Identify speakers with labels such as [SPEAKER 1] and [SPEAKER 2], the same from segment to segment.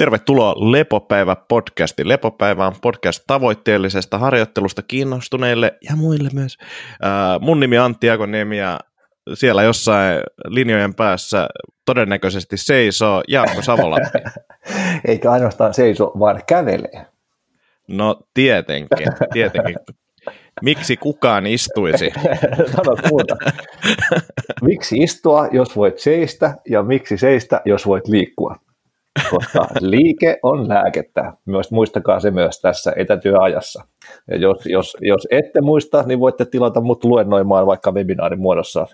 [SPEAKER 1] Tervetuloa Lepopäivä podcastiin. Lepopäivä on podcast tavoitteellisesta harjoittelusta kiinnostuneille ja muille myös. Äh, mun nimi on Antti Akoniemi ja siellä jossain linjojen päässä todennäköisesti seisoo Jaakko Savolahti.
[SPEAKER 2] Eikä ainoastaan seiso, vaan kävelee.
[SPEAKER 1] No tietenkin, tietenkin. Miksi kukaan istuisi?
[SPEAKER 2] Sano muuta. Miksi istua, jos voit seistä, ja miksi seistä, jos voit liikkua? Koska liike on lääkettä. Myös muistakaa se myös tässä etätyöajassa. Ja jos, jos, jos ette muista, niin voitte tilata mut luennoimaan vaikka webinaarin muodossa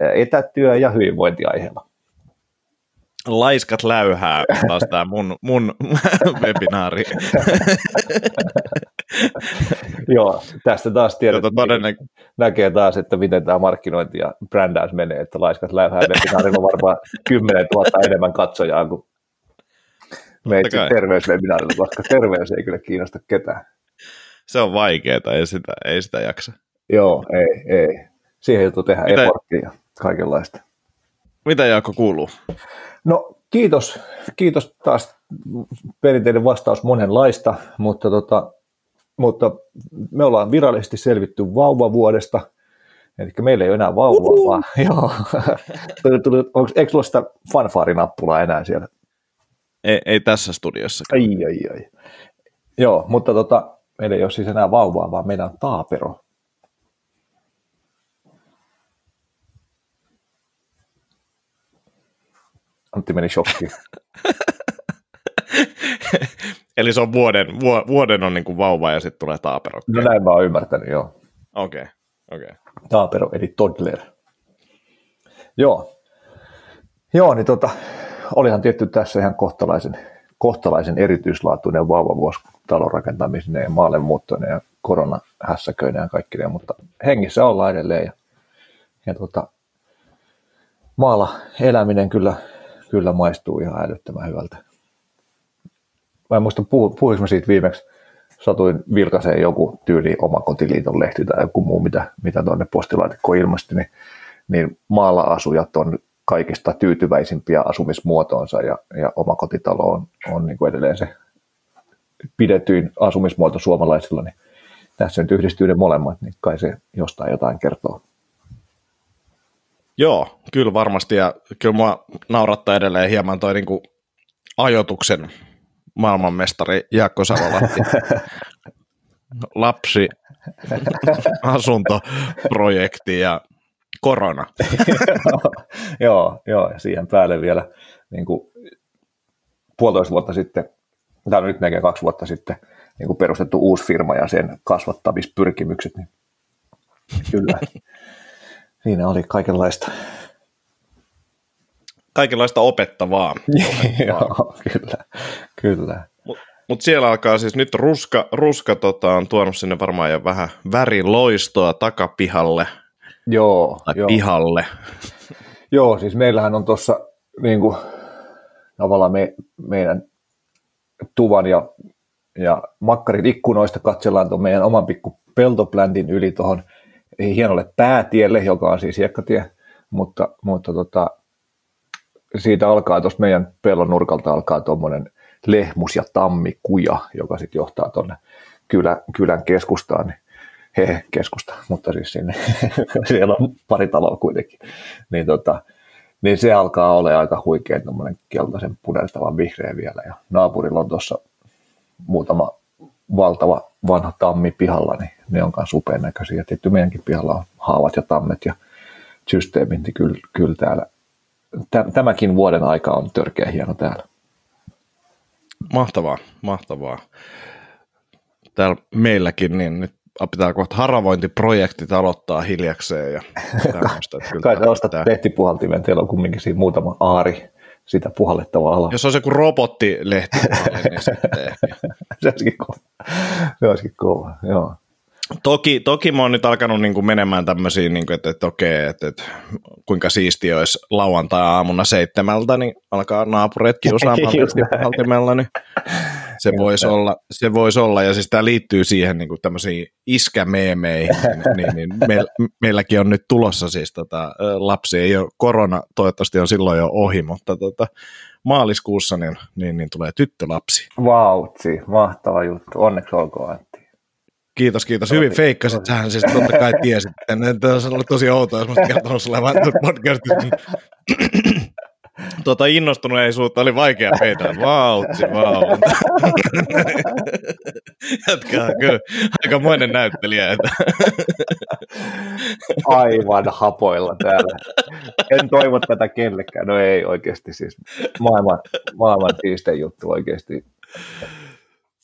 [SPEAKER 2] etätyö- ja hyvinvointiaiheella.
[SPEAKER 1] Laiskat läyhää taas tämä mun, mun webinaari.
[SPEAKER 2] Joo, tästä taas tiedät, todennäkö... näkee taas, että miten tämä markkinointi ja brändäys menee, että laiskat läyhää webinaarilla on varmaan 10 000 enemmän katsojaa kuin meitsi terveyswebinaarilla, koska terveys ei kyllä kiinnosta ketään.
[SPEAKER 1] Se on vaikeaa, ei sitä, ei sitä jaksa.
[SPEAKER 2] Joo, ei, ei. Siihen joutuu tehdä Mitä... eforttia ja kaikenlaista.
[SPEAKER 1] Mitä Jaakko kuuluu?
[SPEAKER 2] No kiitos, kiitos taas perinteinen vastaus monenlaista, mutta, tota, mutta me ollaan virallisesti selvitty vauvavuodesta, eli meillä ei ole enää vauvaa, Uhu. vaan joo. tuli, tuli, onko, eikö sulla sitä fanfaarinappulaa enää siellä
[SPEAKER 1] ei, ei tässä studiossa.
[SPEAKER 2] Ai, ai, ai. Joo, mutta tota, meillä ei ole siis enää vauvaa, vaan meidän on taapero. Antti meni shokkiin.
[SPEAKER 1] Eli se on vuoden, vuoden on niin kuin vauva ja sitten tulee taapero.
[SPEAKER 2] No näin mä oon ymmärtänyt, joo.
[SPEAKER 1] Okei, okay, okei. Okay.
[SPEAKER 2] Taapero eli toddler. Joo. Joo, niin tota, olihan tietty tässä ihan kohtalaisen, kohtalaisen erityislaatuinen vauvavuosi talon rakentamisen ja maalle muuttoinen ja koronahässäköinen ja kaikki, mutta hengissä ollaan edelleen ja, ja tota, maalla eläminen kyllä, kyllä maistuu ihan älyttömän hyvältä. Mä en muista, puhu, puhuinko mä siitä viimeksi, satuin vilkaseen joku tyyli omakotiliiton lehti tai joku muu, mitä, mitä tuonne postilaatikkoon ilmasti, niin, niin maalla asujat on kaikista tyytyväisimpiä asumismuotoonsa ja, ja omakotitalo on, on niin kuin edelleen se pidetyin asumismuoto suomalaisilla, niin tässä nyt yhdistyy ne molemmat, niin kai se jostain jotain kertoo.
[SPEAKER 1] Joo, kyllä varmasti ja kyllä mua naurattaa edelleen hieman toi niin kuin ajoituksen maailmanmestari Jaakko Savolahti. Lapsi asuntoprojekti ja korona.
[SPEAKER 2] joo, joo, ja siihen päälle vielä niin kuin puolitoista vuotta sitten, tai nyt melkein kaksi vuotta sitten, niin kuin perustettu uusi firma ja sen kasvattamispyrkimykset, niin kyllä, siinä oli kaikenlaista.
[SPEAKER 1] Kaikenlaista opettavaa.
[SPEAKER 2] joo, kyllä, kyllä.
[SPEAKER 1] Mutta mut siellä alkaa siis nyt ruska, ruska tota, on tuonut sinne varmaan jo vähän väriloistoa takapihalle –
[SPEAKER 2] Joo.
[SPEAKER 1] Tai
[SPEAKER 2] joo.
[SPEAKER 1] pihalle.
[SPEAKER 2] Joo, siis meillähän on tuossa niin kuin, tavallaan me, meidän tuvan ja, ja makkarit ikkunoista katsellaan tuon meidän oman pikku peltopläntin yli tuohon hienolle päätielle, joka on siis hiekkatie, mutta, mutta tota, siitä alkaa tuossa meidän pellon nurkalta alkaa tuommoinen lehmus ja tammikuja, joka sitten johtaa tuonne kylän, kylän keskustaan. Niin he keskusta, mutta siis sinne, siellä on pari taloa kuitenkin, niin, tota, niin se alkaa olla aika huikea tuommoinen keltaisen punertavan vihreä vielä, ja naapurilla on tuossa muutama valtava vanha tammi pihalla, niin ne on myös upean näköisiä. Tietysti meidänkin pihalla on haavat ja tammet ja systeemit, niin kyllä, kyllä täällä, tämäkin vuoden aika on törkeä hieno täällä.
[SPEAKER 1] Mahtavaa, mahtavaa. Täällä meilläkin, niin nyt pitää kohta haravointiprojektit aloittaa hiljakseen. Ja
[SPEAKER 2] Kai sä ostat lehtipuhaltimen, teillä on kumminkin siinä muutama aari sitä puhallettavaa alaa.
[SPEAKER 1] Jos on se kuin robottilehti, niin sitten
[SPEAKER 2] se olisikin kova. Se olisikin kova, joo.
[SPEAKER 1] Toki, toki mä oon nyt alkanut niin kuin menemään tämmöisiin, niin kuin, että, että okei, että, että kuinka siisti olisi lauantai-aamuna seitsemältä, niin alkaa naapureet kiusaamaan niin se voisi olla, se voisi olla, ja siis tämä liittyy siihen niin tämmöisiin iskämeemeihin, niin, niin meil, meilläkin on nyt tulossa siis tota, lapsi, ei ole korona, toivottavasti on silloin jo ohi, mutta tota, maaliskuussa niin, niin, niin tulee tyttölapsi.
[SPEAKER 2] Vautsi, mahtava juttu. Onneksi olkoon Antti.
[SPEAKER 1] Kiitos, kiitos. Hyvin feikkasit. Sähän siis totta kai tiesit. Tämä on tosi outoa, jos mä kertonut sulle vain podcastissa tuota innostuneisuutta oli vaikea peitää. Vautsi, vau. On kyllä aikamoinen näyttelijä. Että.
[SPEAKER 2] Aivan hapoilla täällä. En toivo tätä kellekään. No ei oikeasti siis. Maailman, maailman tiisten juttu oikeasti.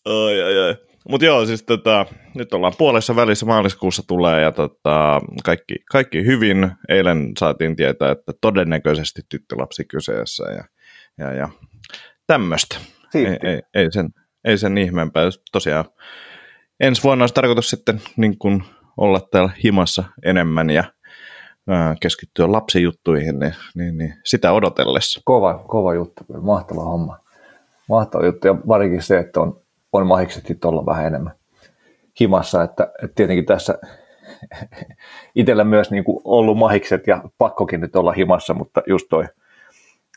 [SPEAKER 1] Oi, oi, oi. Mutta joo, siis tota, nyt ollaan puolessa välissä maaliskuussa tulee ja tota, kaikki, kaikki hyvin. Eilen saatiin tietää, että todennäköisesti tyttölapsi kyseessä ja, ja, ja tämmöistä. Ei, ei, ei, sen, ei sen ihmeempää. Tosiaan ensi vuonna olisi tarkoitus sitten niin kun olla täällä himassa enemmän ja ää, keskittyä lapsijuttuihin, niin, niin, niin sitä odotellessa.
[SPEAKER 2] Kova, kova juttu, mahtava homma. Mahtava juttu ja varsinkin se, että on on mahikset sitten olla vähän enemmän himassa, että, että tietenkin tässä itsellä myös niin kuin ollut mahikset ja pakkokin nyt olla himassa, mutta just toi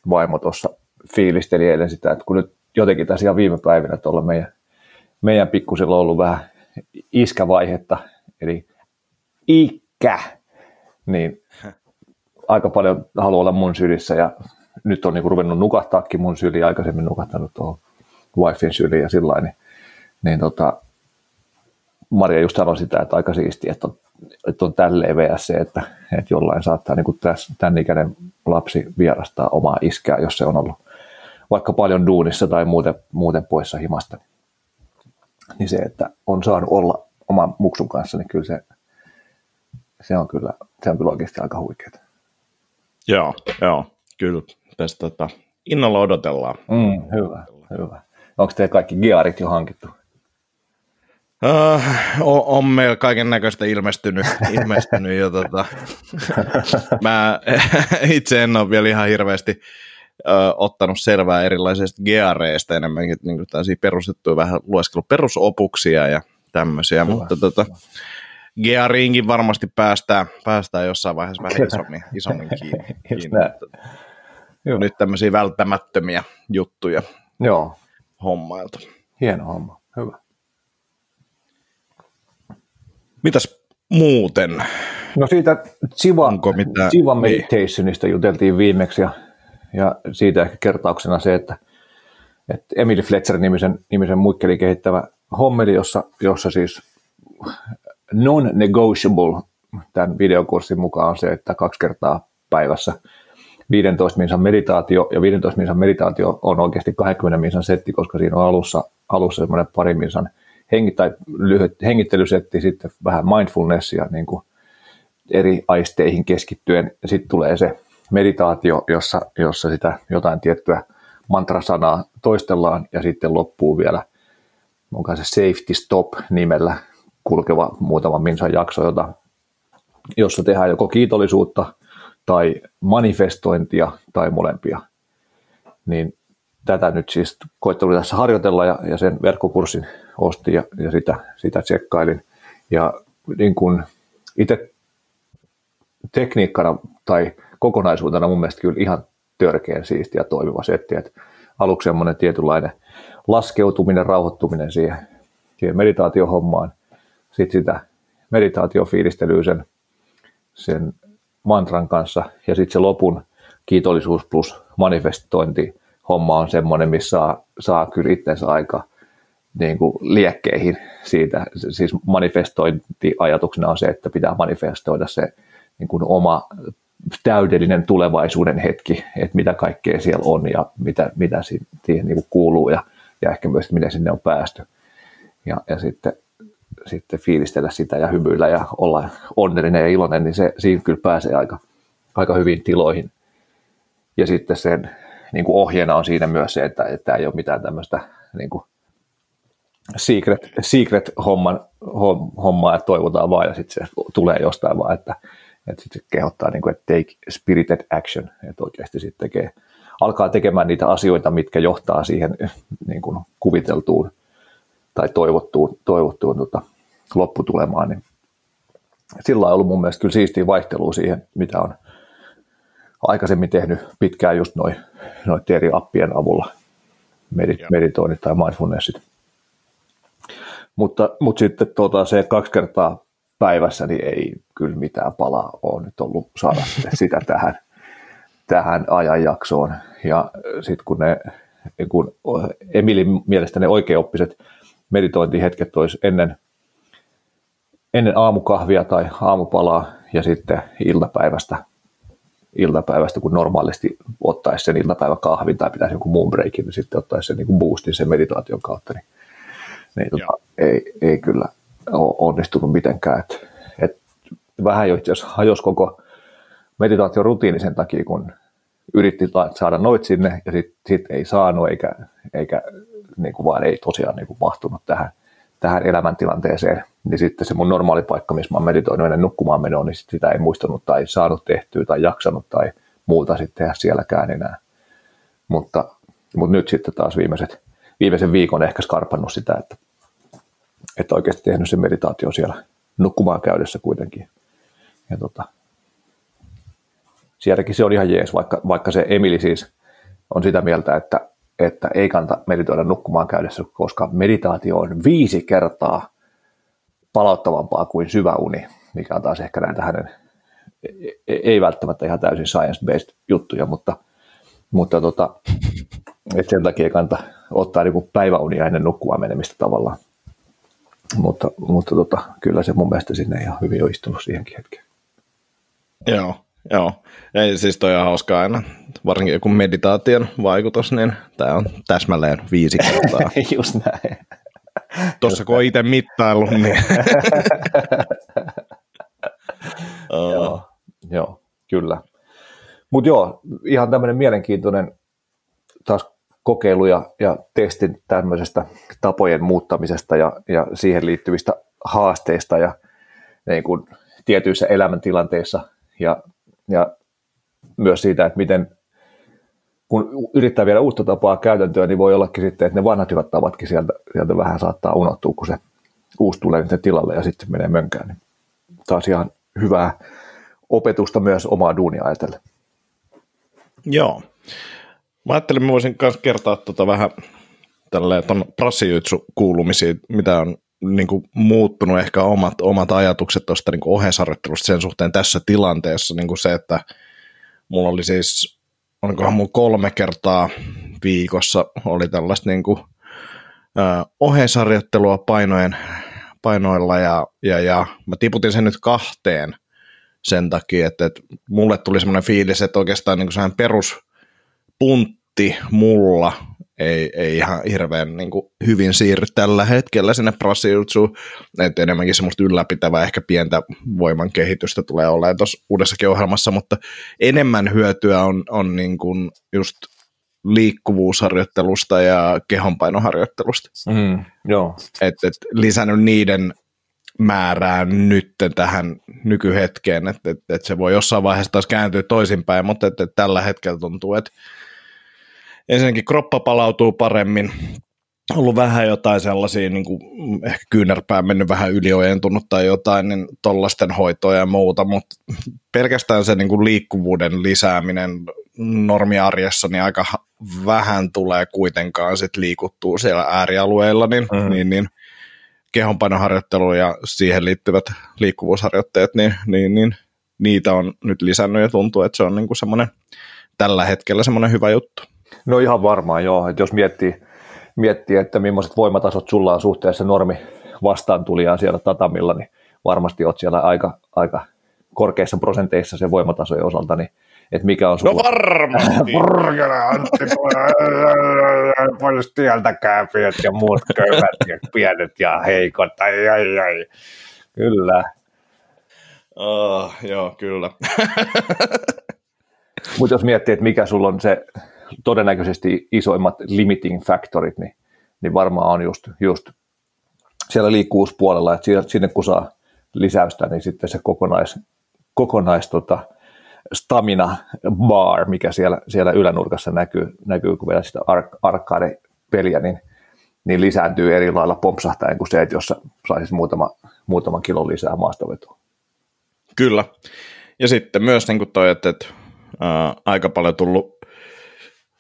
[SPEAKER 2] vaimo tuossa fiilisteli eilen sitä, että kun nyt jotenkin tässä ihan viime päivinä tuolla meidän, meidän pikkusilla on ollut vähän iskävaihetta, eli ikä, niin aika paljon haluaa olla mun sylissä ja nyt on niin kuin ruvennut nukahtaakin mun syliin, aikaisemmin nukahtanut tuohon wifin syliin ja sillä niin niin tota, Maria just sanoi sitä, että aika siistiä, että on, että on tälleen VSC, että, että jollain saattaa niin tässä, tämän ikäinen lapsi vierastaa omaa iskää, jos se on ollut vaikka paljon duunissa tai muuten, muuten poissa himasta. Niin se, että on saanut olla oman muksun kanssa, niin kyllä se, se, on, kyllä, se on kyllä oikeasti aika huikeaa.
[SPEAKER 1] Joo, joo, kyllä. Tästä tota, innolla odotellaan.
[SPEAKER 2] Mm, hyvä, hyvä. Onko teillä kaikki gearit jo hankittu?
[SPEAKER 1] Uh, on, on meillä kaiken näköistä ilmestynyt, ilmestynyt jo tota. Mä itse en ole vielä ihan hirveästi uh, ottanut selvää erilaisista geareista enemmänkin, niin kuin perustettuja vähän lueskellut perusopuksia ja tämmöisiä, Hyvä. mutta tota, Geariinkin varmasti päästään, päästään jossain vaiheessa vähän isommin, isommin kiinni. kiinni. Joo. Nyt tämmöisiä välttämättömiä juttuja
[SPEAKER 2] Joo.
[SPEAKER 1] hommailta.
[SPEAKER 2] Hieno homma, hyvä.
[SPEAKER 1] Mitäs muuten?
[SPEAKER 2] No siitä Chiva? Chiva niin. Meditationista niin. juteltiin viimeksi ja, ja siitä ehkä kertauksena se, että, että Emily Fletcher nimisen, nimisen muikkeli kehittävä hommeli, jossa, jossa siis non-negotiable tämän videokurssin mukaan on se, että kaksi kertaa päivässä 15 minsan meditaatio, ja 15 minsan meditaatio on oikeasti 20 minsan setti, koska siinä on alussa, alussa semmoinen pari minsan – hengi, tai lyhyt hengittelysetti, sitten vähän mindfulnessia niin kuin eri aisteihin keskittyen. Sitten tulee se meditaatio, jossa, jossa sitä jotain tiettyä mantrasanaa toistellaan ja sitten loppuu vielä onko se Safety Stop nimellä kulkeva muutama minsan jakso, jota, jossa tehdään joko kiitollisuutta tai manifestointia tai molempia. Niin tätä nyt siis koittelin tässä harjoitella ja, ja sen verkkokurssin ostin ja, ja sitä, sitä tsekkailin. Ja niin kuin itse tekniikkana tai kokonaisuutena mun mielestä kyllä ihan törkeän siisti ja toimiva setti. Että aluksi semmoinen tietynlainen laskeutuminen, rauhoittuminen siihen, siihen meditaatiohommaan. Sitten sitä meditaatiofiilistelyä sen, sen mantran kanssa ja sitten se lopun kiitollisuus plus manifestointi homma on semmoinen, missä saa, saa kyllä itsensä aika niin kuin liekkeihin siitä. Siis manifestointiajatuksena on se, että pitää manifestoida se niin kuin oma täydellinen tulevaisuuden hetki, että mitä kaikkea siellä on ja mitä, mitä siihen niin kuin kuuluu ja, ja ehkä myös, miten sinne on päästy. Ja, ja sitten, sitten fiilistellä sitä ja hymyillä ja olla onnellinen ja iloinen, niin se, siinä kyllä pääsee aika, aika hyvin tiloihin. Ja sitten sen niin kuin ohjeena on siinä myös se, että, että ei ole mitään tämmöistä niin kuin secret, secret homman, hommaa, että toivotaan vaan ja sitten se tulee jostain vaan, että, että sitten se kehottaa, niin kuin, että take spirited action, että oikeasti sitten tekee, alkaa tekemään niitä asioita, mitkä johtaa siihen niin kuin kuviteltuun tai toivottuun, toivottuun tota, lopputulemaan, niin sillä on ollut mun mielestä kyllä siistiä vaihtelua siihen, mitä on aikaisemmin tehnyt pitkään just noin noiden eri appien avulla medit, meditoinnit tai mindfulnessit. Mutta, mutta sitten tuota, se kaksi kertaa päivässä, niin ei kyllä mitään palaa ole nyt ollut saada sitä tähän, tähän ajanjaksoon. Ja sitten kun ne, kun Emilin mielestä ne oikeaoppiset meditointihetket olisi ennen, ennen aamukahvia tai aamupalaa ja sitten iltapäivästä, iltapäivästä kun normaalisti ottaisi sen iltapäiväkahvin tai pitäisi joku muun breakin, niin sitten ottaisi sen niin kuin boostin sen meditaation kautta, niin, niin tota, ei, ei kyllä ole onnistunut mitenkään. Et, et vähän jo itse asiassa hajosi koko meditaation rutiini sen takia, kun yritti saada noit sinne ja sitten sit ei saanut eikä, eikä niin kuin vaan ei tosiaan niin kuin mahtunut tähän, tähän elämäntilanteeseen. Niin sitten se mun normaali paikka, missä mä meditoinut ennen nukkumaan menoa, niin sit sitä ei muistanut tai saanut tehtyä tai jaksanut tai muuta sitten tehdä sielläkään enää. Mutta, mutta nyt sitten taas viimeiset, viimeisen viikon ehkä skarpannut sitä, että, että oikeasti tehnyt se meditaatio siellä nukkumaan käydessä kuitenkin. Ja tota, sielläkin se on ihan jees, vaikka, vaikka se Emili siis on sitä mieltä, että, että ei kannata meditoida nukkumaan käydessä, koska meditaatio on viisi kertaa palauttavampaa kuin syvä uni, mikä on taas ehkä näitä hänen ei välttämättä ihan täysin science-based juttuja, mutta, mutta tota, et sen takia ei kannata ottaa niin päiväunia ennen nukkumaan menemistä tavallaan. Mutta, mutta tota, kyllä se mun mielestä sinne ihan hyvin on istunut siihenkin hetkeen.
[SPEAKER 1] Joo, joo. Ei, siis toi on hauskaa aina, varsinkin joku meditaation vaikutus, niin tämä on täsmälleen viisi kertaa.
[SPEAKER 2] Just näin.
[SPEAKER 1] Tuossa kun on itse mittaillut, niin...
[SPEAKER 2] joo, joo, kyllä. Mutta joo, ihan tämmöinen mielenkiintoinen taas kokeilu ja, ja testin tämmöisestä tapojen muuttamisesta ja, ja siihen liittyvistä haasteista ja niin kuin tietyissä elämäntilanteissa ja, ja myös siitä, että miten kun yrittää viedä uutta tapaa käytäntöön, niin voi ollakin sitten, että ne vanhat hyvät tavatkin sieltä, sieltä vähän saattaa unohtua, kun se uusi tulee sen tilalle ja sitten menee mönkään. Niin taas ihan hyvää opetusta myös omaa duunia ajatellen.
[SPEAKER 1] Joo. Mä ajattelin, että voisin myös kertoa tuota vähän tälleen ton kuulumisiin, mitä on niin kuin, muuttunut ehkä omat, omat ajatukset tuosta niin ohjeisarjoittelusta sen suhteen tässä tilanteessa, niin kuin se, että mulla oli siis, onkohan mulla kolme kertaa viikossa oli tällaista niin kuin, äh, ohjeisarjoittelua painojen, painoilla ja, ja, ja mä tiputin sen nyt kahteen sen takia, että, että mulle tuli semmoinen fiilis, että oikeastaan niin kuin peruspuntti mulla ei, ei ihan hirveän niin kuin, hyvin siirry tällä hetkellä sinne Brasiljutsuun, että enemmänkin semmoista ylläpitävää, ehkä pientä voiman kehitystä tulee olemaan tuossa uudessakin ohjelmassa, mutta enemmän hyötyä on, on niin kuin just liikkuvuusharjoittelusta ja kehonpainoharjoittelusta.
[SPEAKER 2] Mm, joo.
[SPEAKER 1] Et, et lisännyt niiden määrää nyt tähän nykyhetkeen, että et, et se voi jossain vaiheessa taas kääntyä toisinpäin, mutta et, et tällä hetkellä tuntuu, että ensinnäkin kroppa palautuu paremmin, ollut vähän jotain sellaisia, niin kuin ehkä kyynärpää mennyt vähän yliojentunut tai jotain, niin tollaisten hoitoja ja muuta, mutta pelkästään se niin kuin liikkuvuuden lisääminen normiarjessa, niin aika vähän tulee kuitenkaan sit liikuttua siellä äärialueilla, niin, mm. niin, niin kehonpainoharjoittelu ja siihen liittyvät liikkuvuusharjoitteet, niin, niin, niin niitä on nyt lisännyt ja tuntuu, että se on niin kuin semmoinen tällä hetkellä semmoinen hyvä juttu.
[SPEAKER 2] No ihan varmaan joo, että jos miettii, miettii, että millaiset voimatasot sulla on suhteessa normi vastaantulijaan siellä tatamilla, niin varmasti olet siellä aika, aika korkeissa prosenteissa sen voimatasojen osalta, niin että mikä on
[SPEAKER 1] sulla... No varmasti!
[SPEAKER 2] Purkele, Antti, pois tieltä kääpiöt ja muut köyhät ja pienet ja heikot, ai, ai, ai. Kyllä.
[SPEAKER 1] Oh, joo, kyllä.
[SPEAKER 2] Mutta jos miettii, että mikä sulla on se todennäköisesti isoimmat limiting factorit, niin, niin varmaan on just, just siellä liikkuvuuspuolella, että sinne kun saa lisäystä, niin sitten se kokonais, kokonais tota, stamina bar, mikä siellä, siellä ylänurkassa näkyy, näkyy kun vielä sitä ark- arcade-peliä, niin, niin lisääntyy eri lailla pompsahtaen kuin se, että jos saisit muutama, muutaman kilon lisää maastovetoa.
[SPEAKER 1] Kyllä. Ja sitten myös niin kuin toi, että, että Ää, aika paljon tullut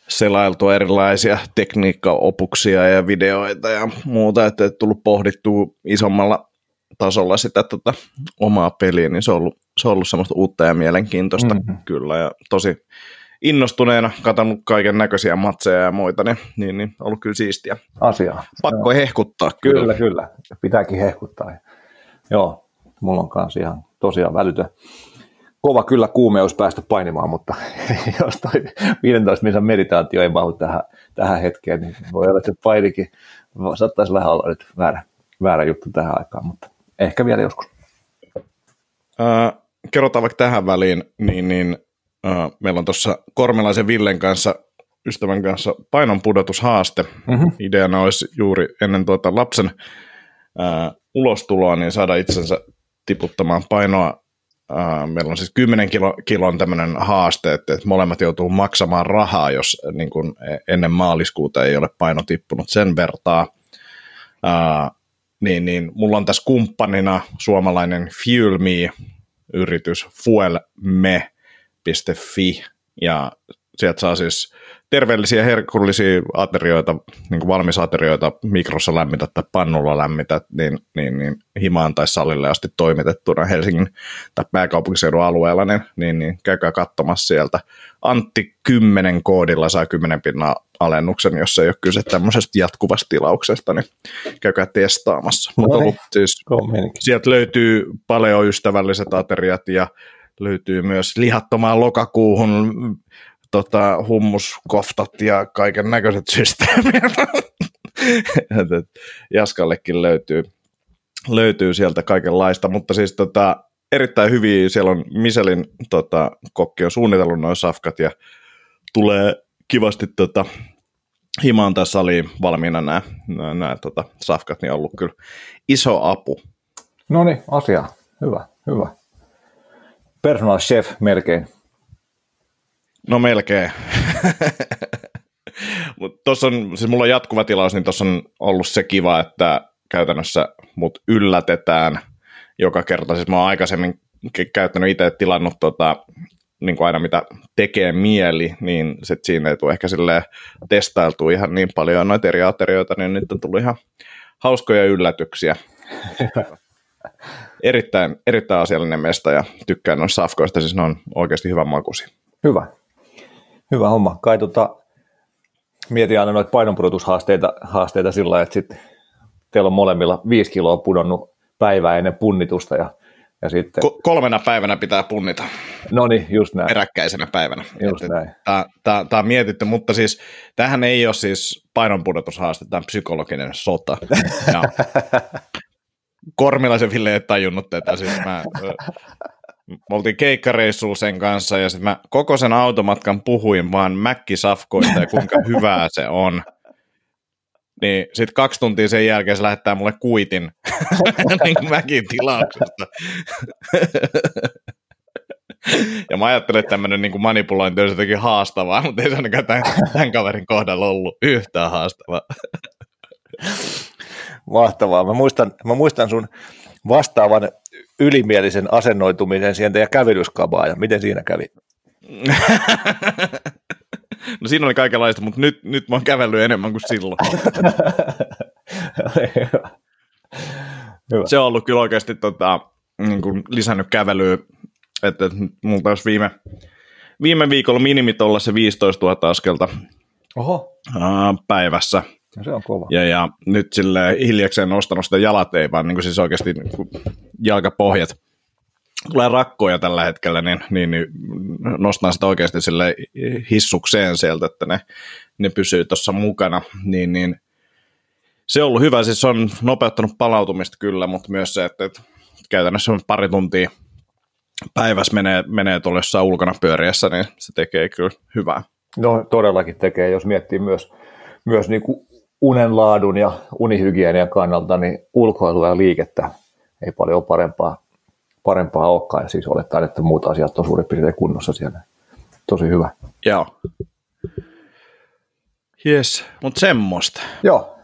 [SPEAKER 1] selailtua erilaisia tekniikkaopuksia ja videoita ja muuta, että tullut pohdittua isommalla tasolla sitä tota, omaa peliä, niin se on ollut, se on ollut semmoista uutta ja mielenkiintoista mm-hmm. kyllä ja tosi innostuneena katsonut kaiken näköisiä matseja ja muita, niin, niin, niin ollut kyllä siistiä.
[SPEAKER 2] Asiaa.
[SPEAKER 1] Pakko Joo. hehkuttaa
[SPEAKER 2] kyllä. Kyllä, kyllä. Pitääkin hehkuttaa. Joo, mulla on kanssa ihan tosiaan välytön. Kova kyllä kuumeus päästä painimaan, mutta jos toi 15 minuutin meditaatio ei mahu tähän, tähän hetkeen, niin voi olla, että painikin saattaisi vähän olla nyt väärä, väärä juttu tähän aikaan, mutta ehkä vielä joskus.
[SPEAKER 1] Äh, kerrotaan vaikka tähän väliin, niin, niin äh, meillä on tuossa Kormelaisen Villen kanssa, ystävän kanssa painon pudotushaaste. Mm-hmm. Ideana olisi juuri ennen tuota lapsen äh, ulostuloa, niin saada itsensä tiputtamaan painoa. Uh, meillä on siis 10 kilo, kilon tämmöinen haaste, että, että molemmat joutuu maksamaan rahaa, jos niin kun ennen maaliskuuta ei ole paino tippunut sen vertaa. Uh, niin, niin mulla on tässä kumppanina suomalainen Fuel Me-yritys fuelme.fi ja sieltä saa siis terveellisiä herkullisia aterioita, niin kuin valmisaterioita mikrossa lämmitä tai pannulla lämmitä, niin, niin, niin himaan tai salille asti toimitettuna Helsingin tai pääkaupunkiseudun alueella, niin, niin, niin käykää katsomassa sieltä. Antti 10 koodilla saa 10 pinnaa alennuksen, jos ei ole kyse tämmöisestä jatkuvasta tilauksesta, niin käykää testaamassa. No Mutta niin. siis, sieltä löytyy paljon ystävälliset ateriat ja löytyy myös lihattomaan lokakuuhun tota, hummuskoftat ja kaiken näköiset systeemit. Jaskallekin löytyy, löytyy sieltä kaikenlaista, mutta siis tota, erittäin hyviä, siellä on Miselin tota, kokki on suunnitellut noin safkat ja tulee kivasti tota, himaan tässä saliin valmiina nämä, nämä tota, safkat, niin on ollut kyllä iso apu.
[SPEAKER 2] No niin, asia. Hyvä, hyvä. Personal chef melkein.
[SPEAKER 1] No melkein. Tuossa on, siis mulla on jatkuva tilaus, niin tuossa on ollut se kiva, että käytännössä mut yllätetään joka kerta. Siis mä oon aikaisemmin käyttänyt itse tilannut tota, niin kuin aina mitä tekee mieli, niin sit siinä ei tule ehkä silleen testailtu ihan niin paljon noita eri aterioita, niin nyt on tullut ihan hauskoja yllätyksiä. erittäin, erittäin asiallinen mesta ja tykkään noista safkoista, siis ne on oikeasti hyvän makuisia.
[SPEAKER 2] Hyvä, Hyvä homma. Kai tota, mietin aina noita painonpudotushaasteita haasteita sillä että sit teillä on molemmilla viisi kiloa pudonnut päivää ennen punnitusta ja, ja sitten... Ko-
[SPEAKER 1] kolmena päivänä pitää punnita.
[SPEAKER 2] No niin, just näin.
[SPEAKER 1] Peräkkäisenä päivänä.
[SPEAKER 2] Just Et, näin.
[SPEAKER 1] Tämä on mietitty, mutta siis tähän ei ole siis painonpudotushaaste, tämä on psykologinen sota. Ja Kormilaisen Ville ei tajunnut tätä. Siis mä, me oltiin keikkareissuun sen kanssa ja sitten mä koko sen automatkan puhuin vaan mäkkisafkoista ja kuinka hyvää se on. Niin sitten kaksi tuntia sen jälkeen se lähettää mulle kuitin niin mäkin tilauksesta. ja mä ajattelin, että tämmöinen niin manipulointi olisi jotenkin haastavaa, mutta ei se ainakaan tämän, tämän kaverin kohdalla ollut yhtään haastavaa.
[SPEAKER 2] Mahtavaa. Mä muistan, mä muistan sun vastaavan ylimielisen asennoitumisen siihen teidän kävelyskabaan ja miten siinä kävi?
[SPEAKER 1] no siinä oli kaikenlaista, mutta nyt, nyt mä oon kävellyt enemmän kuin silloin. Hyvä. Se on ollut kyllä oikeasti tota, niin kuin lisännyt kävelyä, että, että olisi viime, viime viikolla minimit olla se 15 000 askelta
[SPEAKER 2] Oho.
[SPEAKER 1] päivässä.
[SPEAKER 2] No se on kova.
[SPEAKER 1] Ja, ja nyt sille hiljakseen nostanut sitä jalat, ei vaan niin kuin siis oikeasti niin kuin jalkapohjat tulee rakkoja tällä hetkellä, niin, niin, niin nostan sitä oikeasti sille hissukseen sieltä, että ne, ne pysyy tuossa mukana, niin, niin se on ollut hyvä, siis se on nopeuttanut palautumista kyllä, mutta myös se, että, että käytännössä pari tuntia päivässä menee, menee tuolla jossain ulkona pyöriessä, niin se tekee kyllä hyvää.
[SPEAKER 2] No todellakin tekee, jos miettii myös, myös niin kuin unenlaadun ja unihygienian kannalta, niin ulkoilua ja liikettä ei paljon parempaa, parempaa olekaan. Ja siis oletaan, että muut asiat on suurin piirtein kunnossa siellä. Tosi hyvä.
[SPEAKER 1] Joo. Jes, mutta semmoista.
[SPEAKER 2] Joo.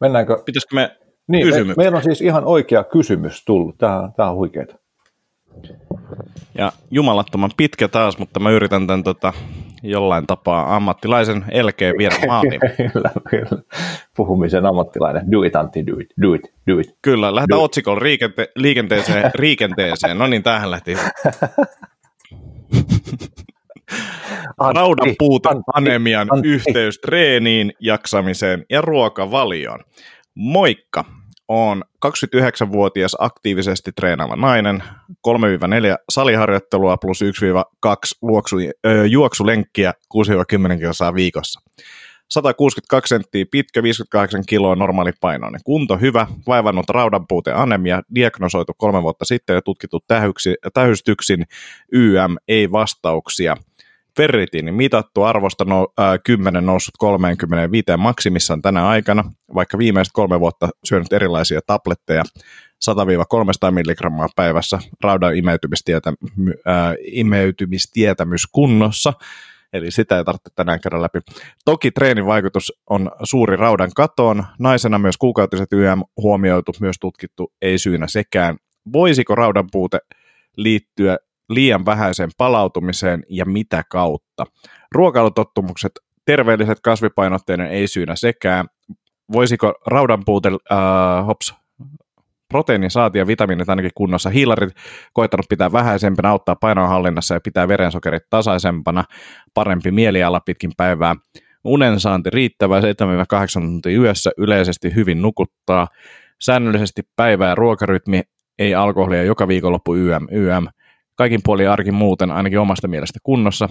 [SPEAKER 2] Mennäänkö?
[SPEAKER 1] Pitäisikö me niin,
[SPEAKER 2] me, meillä on siis ihan oikea kysymys tullut. Tämä, tämä on huikeaa.
[SPEAKER 1] Ja jumalattoman pitkä taas, mutta mä yritän tämän tota, jollain tapaa ammattilaisen elkeen viedä maaliin.
[SPEAKER 2] kyllä, kyllä. Puhumisen ammattilainen. Do it, Antti, do it, do it, do it.
[SPEAKER 1] Kyllä, lähdetään otsikolla liikente- liikenteeseen, liikenteeseen. No niin, tähän lähti. Raudan puute, anemian Antti. yhteys treeniin, jaksamiseen ja ruokavalioon. Moikka! On 29-vuotias aktiivisesti treenaava nainen, 3-4 saliharjoittelua plus 1-2 luoksu, ö, juoksulenkkiä 6-10 kilsaa viikossa. 162 senttiä pitkä, 58 kiloa normaali painoinen. Kunto hyvä, vaivannut raudanpuute anemia, diagnosoitu kolme vuotta sitten ja tutkittu tähystyksin, YM, ei vastauksia – ferritiini mitattu arvosta no, äh, 10 noussut 35 maksimissaan tänä aikana, vaikka viimeiset kolme vuotta syönyt erilaisia tabletteja 100-300 milligrammaa päivässä, raudan imeytymistietä, äh, imeytymistietämys kunnossa, eli sitä ei tarvitse tänään käydä läpi. Toki treenin vaikutus on suuri raudan katoon, naisena myös kuukautiset YM huomioitu, myös tutkittu, ei syynä sekään. Voisiko raudan puute liittyä liian vähäiseen palautumiseen ja mitä kautta. Ruokailutottumukset, terveelliset kasvipainotteinen ei syynä sekään. Voisiko raudan puute, äh, hops, proteiinisaati ja vitamiinit ainakin kunnossa. Hiilarit koittanut pitää vähäisempänä, auttaa painonhallinnassa ja pitää verensokerit tasaisempana, parempi mieliala pitkin päivää. Unen saanti riittävää 7-8 tuntia yössä, yleisesti hyvin nukuttaa. Säännöllisesti päivä- ja ruokarytmi, ei alkoholia joka viikonloppu YM, YM kaikin puolin arki muuten ainakin omasta mielestä kunnossa.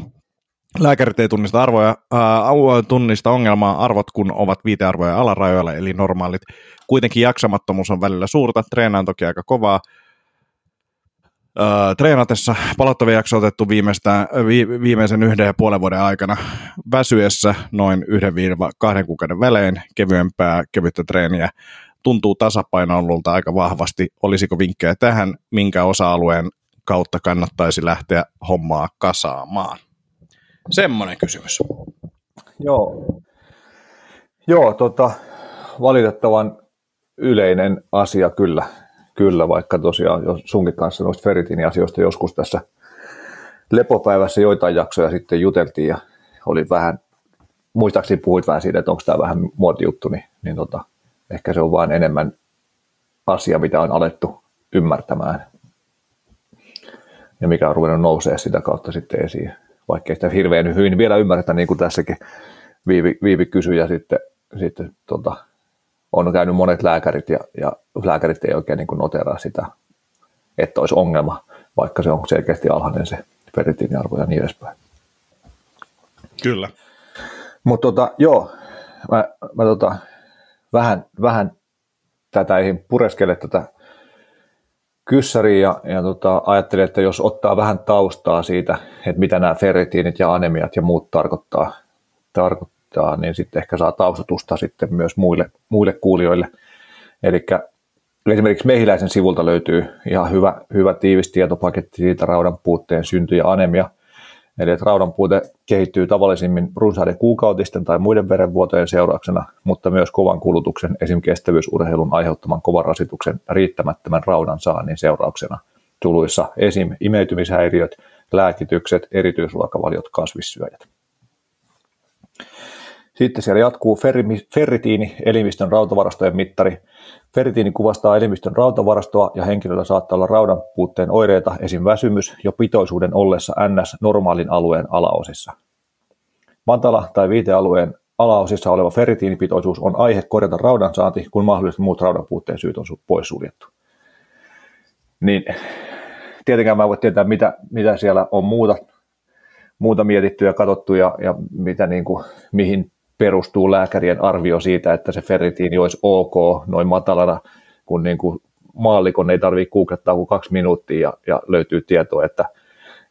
[SPEAKER 1] Lääkärit ei tunnista arvoja, ää, tunnista ongelmaa arvot, kun ovat viitearvoja alarajoilla, eli normaalit. Kuitenkin jaksamattomuus on välillä suurta, treenaan toki aika kovaa. Ää, treenatessa palottavia jakso otettu viimeistä, vi, viimeisen yhden ja puolen vuoden aikana väsyessä noin yhden kahden kuukauden välein, kevyempää, kevyttä treeniä tuntuu tasapainoilulta aika vahvasti. Olisiko vinkkejä tähän, minkä osa-alueen kautta kannattaisi lähteä hommaa kasaamaan? Semmoinen kysymys.
[SPEAKER 2] Joo, Joo tota, valitettavan yleinen asia kyllä, kyllä vaikka tosiaan jo sunkin kanssa noista feritiiniasioista joskus tässä lepopäivässä joitain jaksoja sitten juteltiin ja oli vähän, muistaakseni puhuit vähän siitä, että onko tämä vähän muotijuttu, niin, niin tota, ehkä se on vain enemmän asia, mitä on alettu ymmärtämään ja mikä on ruvennut nousee sitä kautta sitten esiin. Vaikkei sitä hirveän hyvin vielä ymmärretä, niin kuin tässäkin Viivi, Viivi kysyi ja sitten, sitten tota, on käynyt monet lääkärit ja, ja lääkärit ei oikein niin kuin noteraa sitä, että olisi ongelma, vaikka se on selkeästi alhainen se ferritiiniarvo ja niin edespäin.
[SPEAKER 1] Kyllä.
[SPEAKER 2] Mutta tota, joo, mä, mä tota, vähän, vähän tätä ei pureskele tätä kyssäriin ja, ja tota, ajattelin, että jos ottaa vähän taustaa siitä, että mitä nämä ferritiinit ja anemiat ja muut tarkoittaa, tarkoittaa niin sitten ehkä saa taustatusta sitten myös muille, muille kuulijoille. Eli esimerkiksi Mehiläisen sivulta löytyy ihan hyvä, hyvä tiivis tietopaketti siitä raudan puutteen synty ja anemia – Eli että raudan puute kehittyy tavallisimmin runsaiden kuukautisten tai muiden verenvuotojen seurauksena, mutta myös kovan kulutuksen, esim. kestävyysurheilun aiheuttaman kovan rasituksen riittämättömän raudan saannin seurauksena. Tuluissa esim. imeytymishäiriöt, lääkitykset, erityisruokavaliot, kasvissyöjät. Sitten siellä jatkuu ferritiini, elimistön rautavarastojen mittari. Ferritiini kuvastaa elimistön rautavarastoa ja henkilöllä saattaa olla raudan puutteen oireita, esim. väsymys, jo pitoisuuden ollessa NS normaalin alueen alaosissa. Matala tai viitealueen alaosissa oleva ferritiinipitoisuus on aihe korjata raudan saanti, kun mahdolliset muut raudan puutteen syyt on poissuljettu. Niin, tietenkään mä en voi tietää, mitä, mitä siellä on muuta, muuta mietitty ja katsottu ja, ja mitä niin kuin, mihin perustuu lääkärien arvio siitä, että se ferritiini olisi ok noin matalana, kun niin kuin maallikon ei tarvitse googlettaa kuin kaksi minuuttia ja, ja löytyy tietoa, että,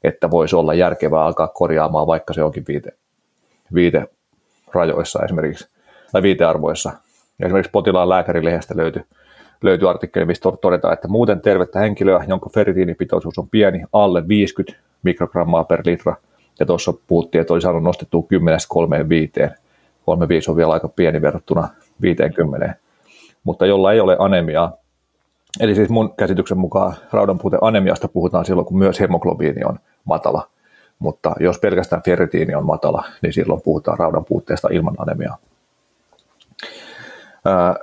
[SPEAKER 2] että voisi olla järkevää alkaa korjaamaan, vaikka se onkin viite, viite rajoissa esimerkiksi, tai viitearvoissa. Esimerkiksi potilaan lääkärilehdestä löytyy, löytyy artikkeli, missä todetaan, että muuten tervettä henkilöä, jonka ferritiinipitoisuus on pieni, alle 50 mikrogrammaa per litra, ja tuossa puhuttiin, että oli saanut nostettua 10-3-5, 35 on vielä aika pieni verrattuna 50, mutta jolla ei ole anemiaa, Eli siis mun käsityksen mukaan raudanpuute anemiasta puhutaan silloin, kun myös hemoglobiini on matala. Mutta jos pelkästään ferritiini on matala, niin silloin puhutaan raudanpuutteesta ilman anemiaa. Ää,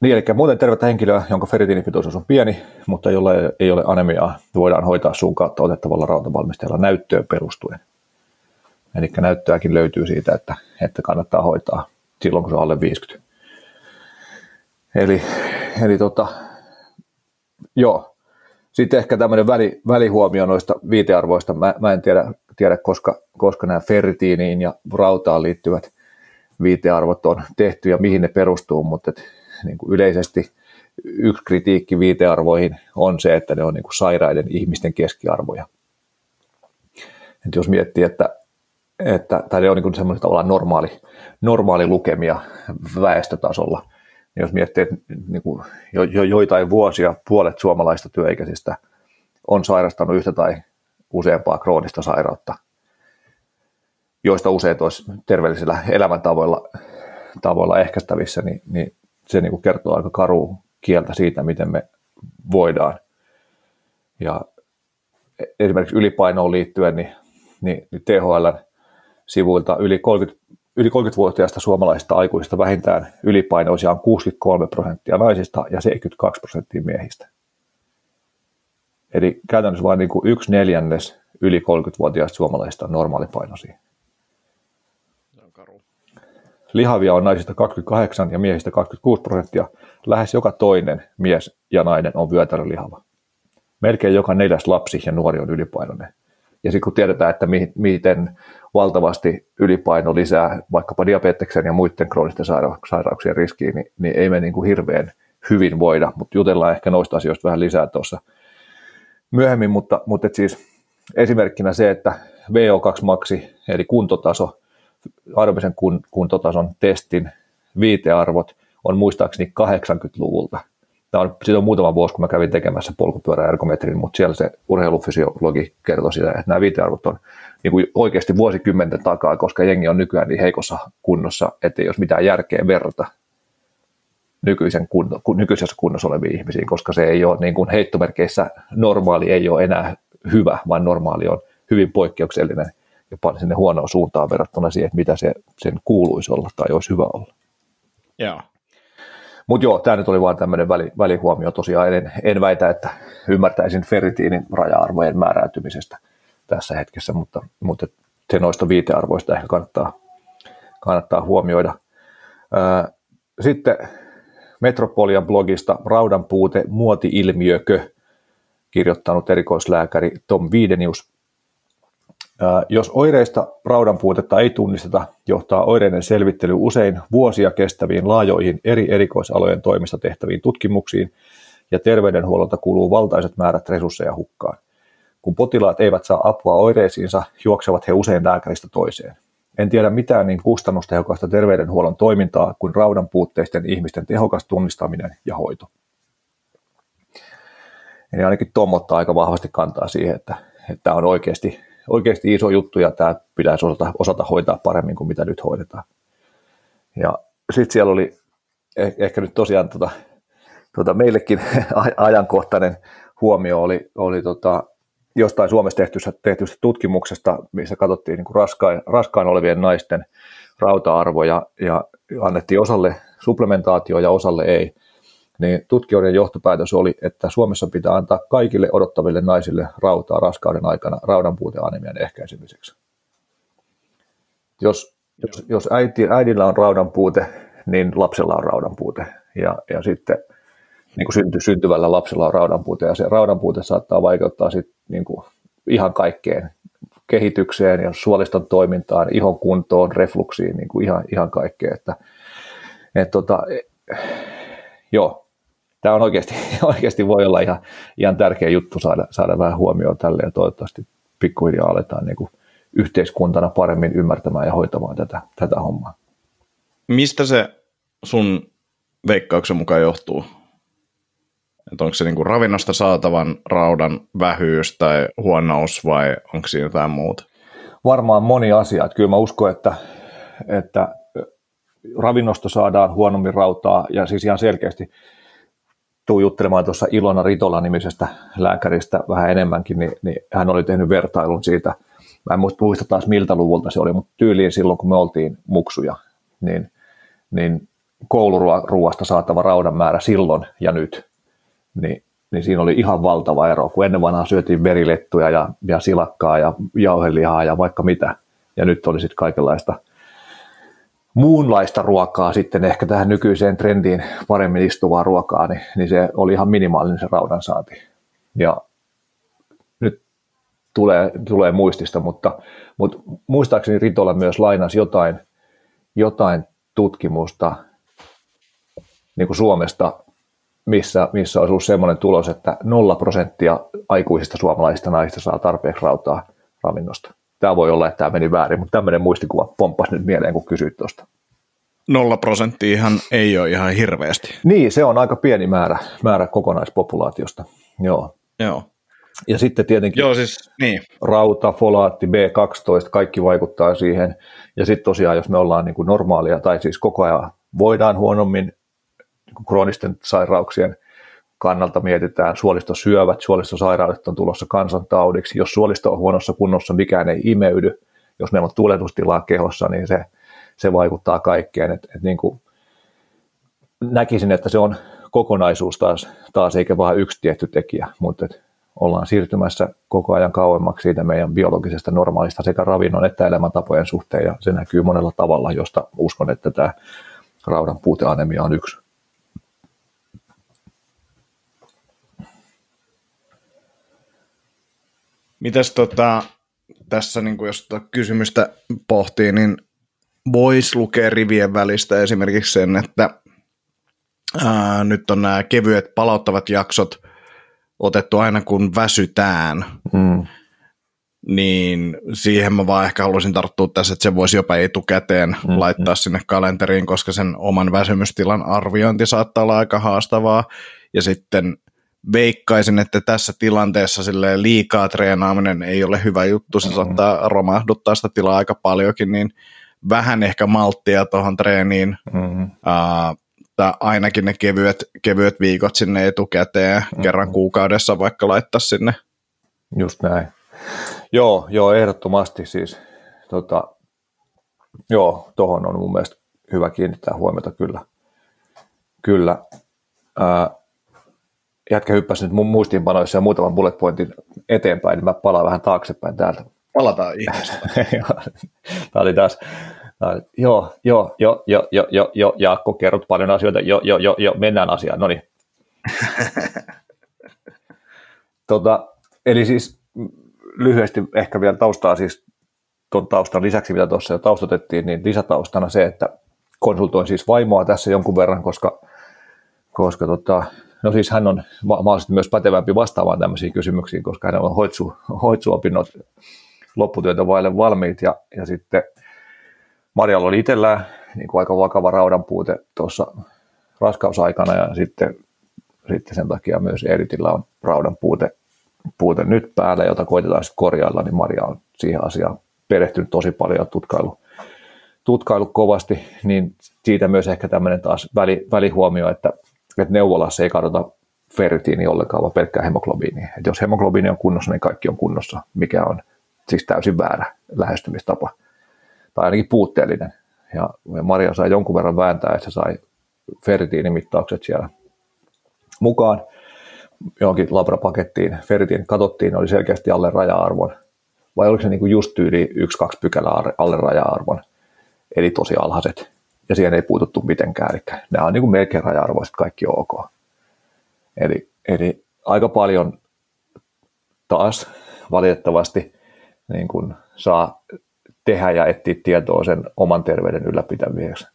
[SPEAKER 2] niin, eli muuten tervettä henkilöä, jonka ferritiinipitoisuus on pieni, mutta jolla ei ole anemiaa, voidaan hoitaa suun kautta otettavalla rautavalmisteella näyttöön perustuen. Eli näyttöäkin löytyy siitä, että, että kannattaa hoitaa silloin, kun se on alle 50. Eli, eli tota, joo. Sitten ehkä tämmöinen väli, välihuomio noista viitearvoista. Mä, mä en tiedä, tiedä koska, koska nämä ferritiiniin ja rautaan liittyvät viitearvot on tehty ja mihin ne perustuu, mutta et, niin kuin yleisesti yksi kritiikki viitearvoihin on se, että ne on niin kuin sairaiden ihmisten keskiarvoja. Et jos miettii, että, että tai ne on niin semmoinen tavallaan normaali, normaali lukemia väestötasolla, niin jos miettii, että niin kuin jo, jo, joitain vuosia puolet suomalaista työikäisistä on sairastanut yhtä tai useampaa kroonista sairautta, joista useat olisi terveellisillä elämäntavoilla tavoilla ehkäistävissä, niin, niin se niin kuin kertoo aika karu kieltä siitä, miten me voidaan. Ja esimerkiksi ylipainoon liittyen, niin, niin, niin THL sivuilta yli 30, yli 30-vuotiaista suomalaisista aikuisista vähintään ylipainoisia on 63 prosenttia naisista ja 72 prosenttia miehistä. Eli käytännössä vain niin kuin yksi neljännes yli 30-vuotiaista suomalaisista on normaalipainoisia. Lihavia on naisista 28 ja miehistä 26 prosenttia. Lähes joka toinen mies ja nainen on vyötärölihava. Melkein joka neljäs lapsi ja nuori on ylipainoinen. Ja sitten kun tiedetään, että miten valtavasti ylipaino lisää vaikkapa diabeteksen ja muiden kroonisten sairauksien riskiin, niin, niin ei me niin kuin hirveän hyvin voida, mutta jutellaan ehkä noista asioista vähän lisää tuossa myöhemmin, mutta, mutta siis esimerkkinä se, että VO2-maksi eli kuntotaso aerobisen kun, kuntotason testin viitearvot on muistaakseni 80-luvulta. Tämä on, siitä on muutama vuosi, kun mä kävin tekemässä polkupyöräergometrin, mutta siellä se urheilufysiologi kertoi sitä, että nämä viitearvot on niin kuin oikeasti vuosikymmenten takaa, koska jengi on nykyään niin heikossa kunnossa, että ei olisi mitään järkeä verrata nykyisen kunno, nykyisessä kunnossa oleviin ihmisiin, koska se ei ole niin kuin heittomerkeissä normaali ei ole enää hyvä, vaan normaali on hyvin poikkeuksellinen jopa sinne huonoon suuntaan verrattuna siihen, että mitä se, sen kuuluisi olla tai olisi hyvä olla.
[SPEAKER 1] Joo.
[SPEAKER 2] Mutta joo, tämä nyt oli vain tämmöinen väli, välihuomio. Tosiaan en, en väitä, että ymmärtäisin ferritiinin raja-arvojen määräytymisestä tässä hetkessä, mutta, mutta se noista viitearvoista ehkä kannattaa, kannattaa huomioida. Sitten Metropolian blogista Raudan puute, muoti-ilmiökö, kirjoittanut erikoislääkäri Tom Viidenius jos oireista raudan puutetta ei tunnisteta, johtaa oireiden selvittely usein vuosia kestäviin laajoihin eri erikoisalojen toimista tehtäviin tutkimuksiin ja terveydenhuollolta kuluu valtaiset määrät resursseja hukkaan. Kun potilaat eivät saa apua oireisiinsa, juoksevat he usein lääkäristä toiseen. En tiedä mitään niin kustannustehokasta terveydenhuollon toimintaa kuin raudan puutteisten ihmisten tehokas tunnistaminen ja hoito. Eli ainakin Tom ottaa aika vahvasti kantaa siihen, että, että on oikeasti oikeasti iso juttu ja tämä pitäisi osata, osata hoitaa paremmin kuin mitä nyt hoidetaan. Ja sitten siellä oli eh, ehkä nyt tosiaan tota, tota meillekin ajankohtainen huomio oli, oli tota, jostain Suomessa tehtystä, tehtystä tutkimuksesta, missä katsottiin niin kuin raskain, raskain olevien naisten rauta-arvoja ja annettiin osalle supplementaatio ja osalle ei niin tutkijoiden johtopäätös oli, että Suomessa pitää antaa kaikille odottaville naisille rautaa raskauden aikana raudanpuuteanemian ehkäisemiseksi. Jos, jos, jos äiti, äidillä on raudanpuute, niin lapsella on raudanpuute. Ja, ja sitten niin kuin synty, syntyvällä lapsella on raudanpuute, ja se raudanpuute saattaa vaikeuttaa sit, niin kuin ihan kaikkeen kehitykseen ja suoliston toimintaan, ihon kuntoon, refluksiin, niin kuin ihan, ihan kaikkeen. Että, et, tota, joo, tämä on oikeasti, oikeasti voi olla ihan, ihan tärkeä juttu saada, saada vähän huomioon tälle ja toivottavasti pikkuhiljaa aletaan niin kuin yhteiskuntana paremmin ymmärtämään ja hoitamaan tätä, tätä hommaa.
[SPEAKER 1] Mistä se sun veikkauksen mukaan johtuu? Että onko se niin kuin ravinnosta saatavan raudan vähyys tai huonous vai onko siinä jotain muuta?
[SPEAKER 2] Varmaan moni asia. Että kyllä mä uskon, että, että ravinnosta saadaan huonommin rautaa ja siis ihan selkeästi tuu juttelemaan tuossa Ilona Ritola-nimisestä lääkäristä vähän enemmänkin, niin, niin hän oli tehnyt vertailun siitä, mä en muista taas miltä luvulta se oli, mutta tyyliin silloin, kun me oltiin muksuja, niin, niin kouluruuasta saatava raudan määrä silloin ja nyt, niin, niin siinä oli ihan valtava ero, kun ennen vanhaa syötiin verilettuja ja, ja silakkaa ja jauhelihaa ja vaikka mitä, ja nyt oli sitten kaikenlaista muunlaista ruokaa sitten ehkä tähän nykyiseen trendiin paremmin istuvaa ruokaa, niin, niin se oli ihan minimaalinen se raudan saanti. Ja nyt tulee, tulee muistista, mutta, mutta muistaakseni Ritola myös lainasi jotain, jotain tutkimusta niin kuin Suomesta, missä, missä olisi ollut sellainen tulos, että nolla prosenttia aikuisista suomalaisista naisista saa tarpeeksi rautaa ravinnosta. Tämä voi olla, että tämä meni väärin, mutta tämmöinen muistikuva pomppasi nyt mieleen, kun kysyit tuosta.
[SPEAKER 1] Nolla prosenttiahan ei ole ihan hirveästi.
[SPEAKER 2] Niin, se on aika pieni määrä, määrä kokonaispopulaatiosta. Joo.
[SPEAKER 1] Joo.
[SPEAKER 2] Ja sitten tietenkin
[SPEAKER 1] Joo, siis, niin.
[SPEAKER 2] rauta, folaatti, B12, kaikki vaikuttaa siihen. Ja sitten tosiaan, jos me ollaan niin kuin normaalia, tai siis koko ajan voidaan huonommin niin kroonisten sairauksien kannalta mietitään, suolistosyövät, suolistosairaudet on tulossa kansantaudiksi. Jos suolisto on huonossa kunnossa, mikään ei imeydy. Jos meillä on tuletustilaa kehossa, niin se, se vaikuttaa kaikkeen. Et, et niin kuin näkisin, että se on kokonaisuus taas, taas eikä vain yksi tietty tekijä, mutta et ollaan siirtymässä koko ajan kauemmaksi siitä meidän biologisesta normaalista sekä ravinnon että elämäntapojen suhteen, ja se näkyy monella tavalla, josta uskon, että tämä raudan puuteanemia on yksi.
[SPEAKER 1] Mitäs tota, tässä, niin kuin jos tota kysymystä pohtii, niin voisi lukea rivien välistä esimerkiksi sen, että ää, nyt on nämä kevyet palauttavat jaksot otettu aina kun väsytään, mm. niin siihen mä vaan ehkä haluaisin tarttua tässä, että se voisi jopa etukäteen mm-hmm. laittaa sinne kalenteriin, koska sen oman väsymystilan arviointi saattaa olla aika haastavaa, ja sitten veikkaisin, että tässä tilanteessa sille liikaa treenaaminen ei ole hyvä juttu, se mm-hmm. saattaa romahduttaa sitä tilaa aika paljonkin, niin vähän ehkä malttia tuohon treeniin, mm-hmm. uh, tai ainakin ne kevyet, kevyet viikot sinne etukäteen, mm-hmm. kerran kuukaudessa vaikka laittaa sinne.
[SPEAKER 2] Just näin. Joo, joo ehdottomasti siis. Tota, joo, tuohon on mun mielestä hyvä kiinnittää huomiota kyllä. Kyllä. Ää, jätkä hyppäsi nyt mun muistiinpanoissa ja muutaman bullet pointin eteenpäin, niin mä palaan vähän taaksepäin täältä.
[SPEAKER 1] Palataan ihmeestä.
[SPEAKER 2] Tämä oli taas, joo, joo, joo, joo, joo, joo, joo, Jaakko, kerrot paljon asioita, joo, joo, joo, joo, mennään asiaan, no niin. tota, eli siis lyhyesti ehkä vielä taustaa siis tuon taustan lisäksi, mitä tuossa jo taustatettiin, niin lisätaustana se, että konsultoin siis vaimoa tässä jonkun verran, koska, koska tota, no siis hän on mahdollisesti myös pätevämpi vastaamaan tämmöisiin kysymyksiin, koska hänellä on hoitsu, hoitsuopinnot lopputyötä vaille valmiit. Ja, ja sitten Marjalla oli itsellään niin kuin aika vakava raudan puute tuossa raskausaikana ja sitten, sitten sen takia myös Eritillä on raudan puute, puute nyt päällä, jota koitetaan sitten korjailla, niin Maria on siihen asiaan perehtynyt tosi paljon ja tutkailu, tutkailu kovasti, niin siitä myös ehkä tämmöinen taas väli, välihuomio, että, että neuvolassa ei katsota ferritiini ollenkaan, vaan pelkkää hemoglobiini. Että jos hemoglobiini on kunnossa, niin kaikki on kunnossa, mikä on siis täysin väärä lähestymistapa, tai ainakin puutteellinen. Ja Maria sai jonkun verran vääntää, että se sai ferritiinimittaukset siellä mukaan johonkin labrapakettiin. Ferritiin katsottiin, oli selkeästi alle raja-arvon. Vai oliko se niin kuin just tyyli 1-2 pykälää alle raja-arvon, eli tosi alhaiset. Ja siihen ei puututtu mitenkään, eli nämä on niin kuin melkein raja-arvoiset, kaikki on ok. Eli, eli aika paljon taas valitettavasti niin kuin saa tehdä ja etsiä tietoa sen oman terveyden ylläpitämiseksi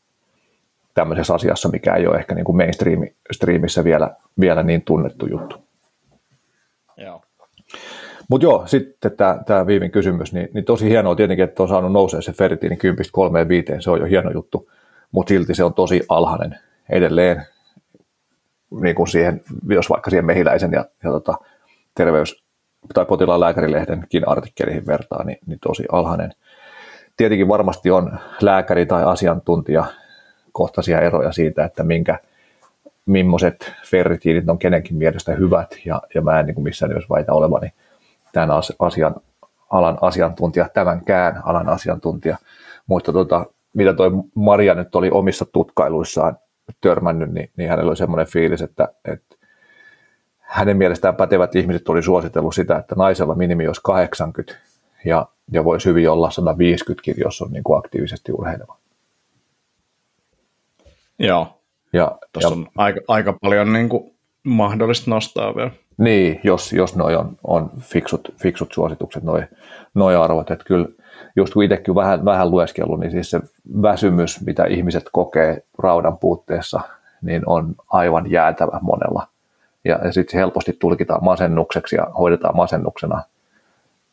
[SPEAKER 2] tämmöisessä asiassa, mikä ei ole ehkä niin kuin mainstreamissa vielä, vielä niin tunnettu juttu.
[SPEAKER 1] Joo.
[SPEAKER 2] Mutta joo, sitten tämä Viivin kysymys, niin, niin tosi hienoa tietenkin, että on saanut nousea se ferritiini 10 3 5, se on jo hieno juttu, mutta silti se on tosi alhainen. Edelleen, niin kuin siihen, jos vaikka siihen mehiläisen ja, ja tota, terveys- tai potilaan lääkärilehdenkin artikkeliin vertaa, niin, niin tosi alhainen. Tietenkin varmasti on lääkäri tai asiantuntija kohtaisia eroja siitä, että minkä, millaiset ferritiinit on kenenkin mielestä hyvät, ja, ja mä en niin kuin missään nimessä väitä olevani tämän asian, alan asiantuntija, tämänkään alan asiantuntija, mutta tota, mitä toi Maria nyt oli omissa tutkailuissaan törmännyt, niin, niin hänellä oli semmoinen fiilis, että, että hänen mielestään pätevät ihmiset oli suositellut sitä, että naisella minimi olisi 80 ja, ja voisi hyvin olla 150 jos on niin kuin aktiivisesti urheileva.
[SPEAKER 1] Joo, ja, Tuossa ja, on aika, aika paljon niin kuin mahdollista nostaa vielä.
[SPEAKER 2] Niin, jos, jos noi on, on fiksut, fiksut suositukset, noi, noi arvot. Että kyllä, just kun itsekin vähän, vähän lueskellut, niin siis se väsymys, mitä ihmiset kokee raudan puutteessa, niin on aivan jäätävä monella. Ja, ja sitten se helposti tulkitaan masennukseksi ja hoidetaan masennuksena.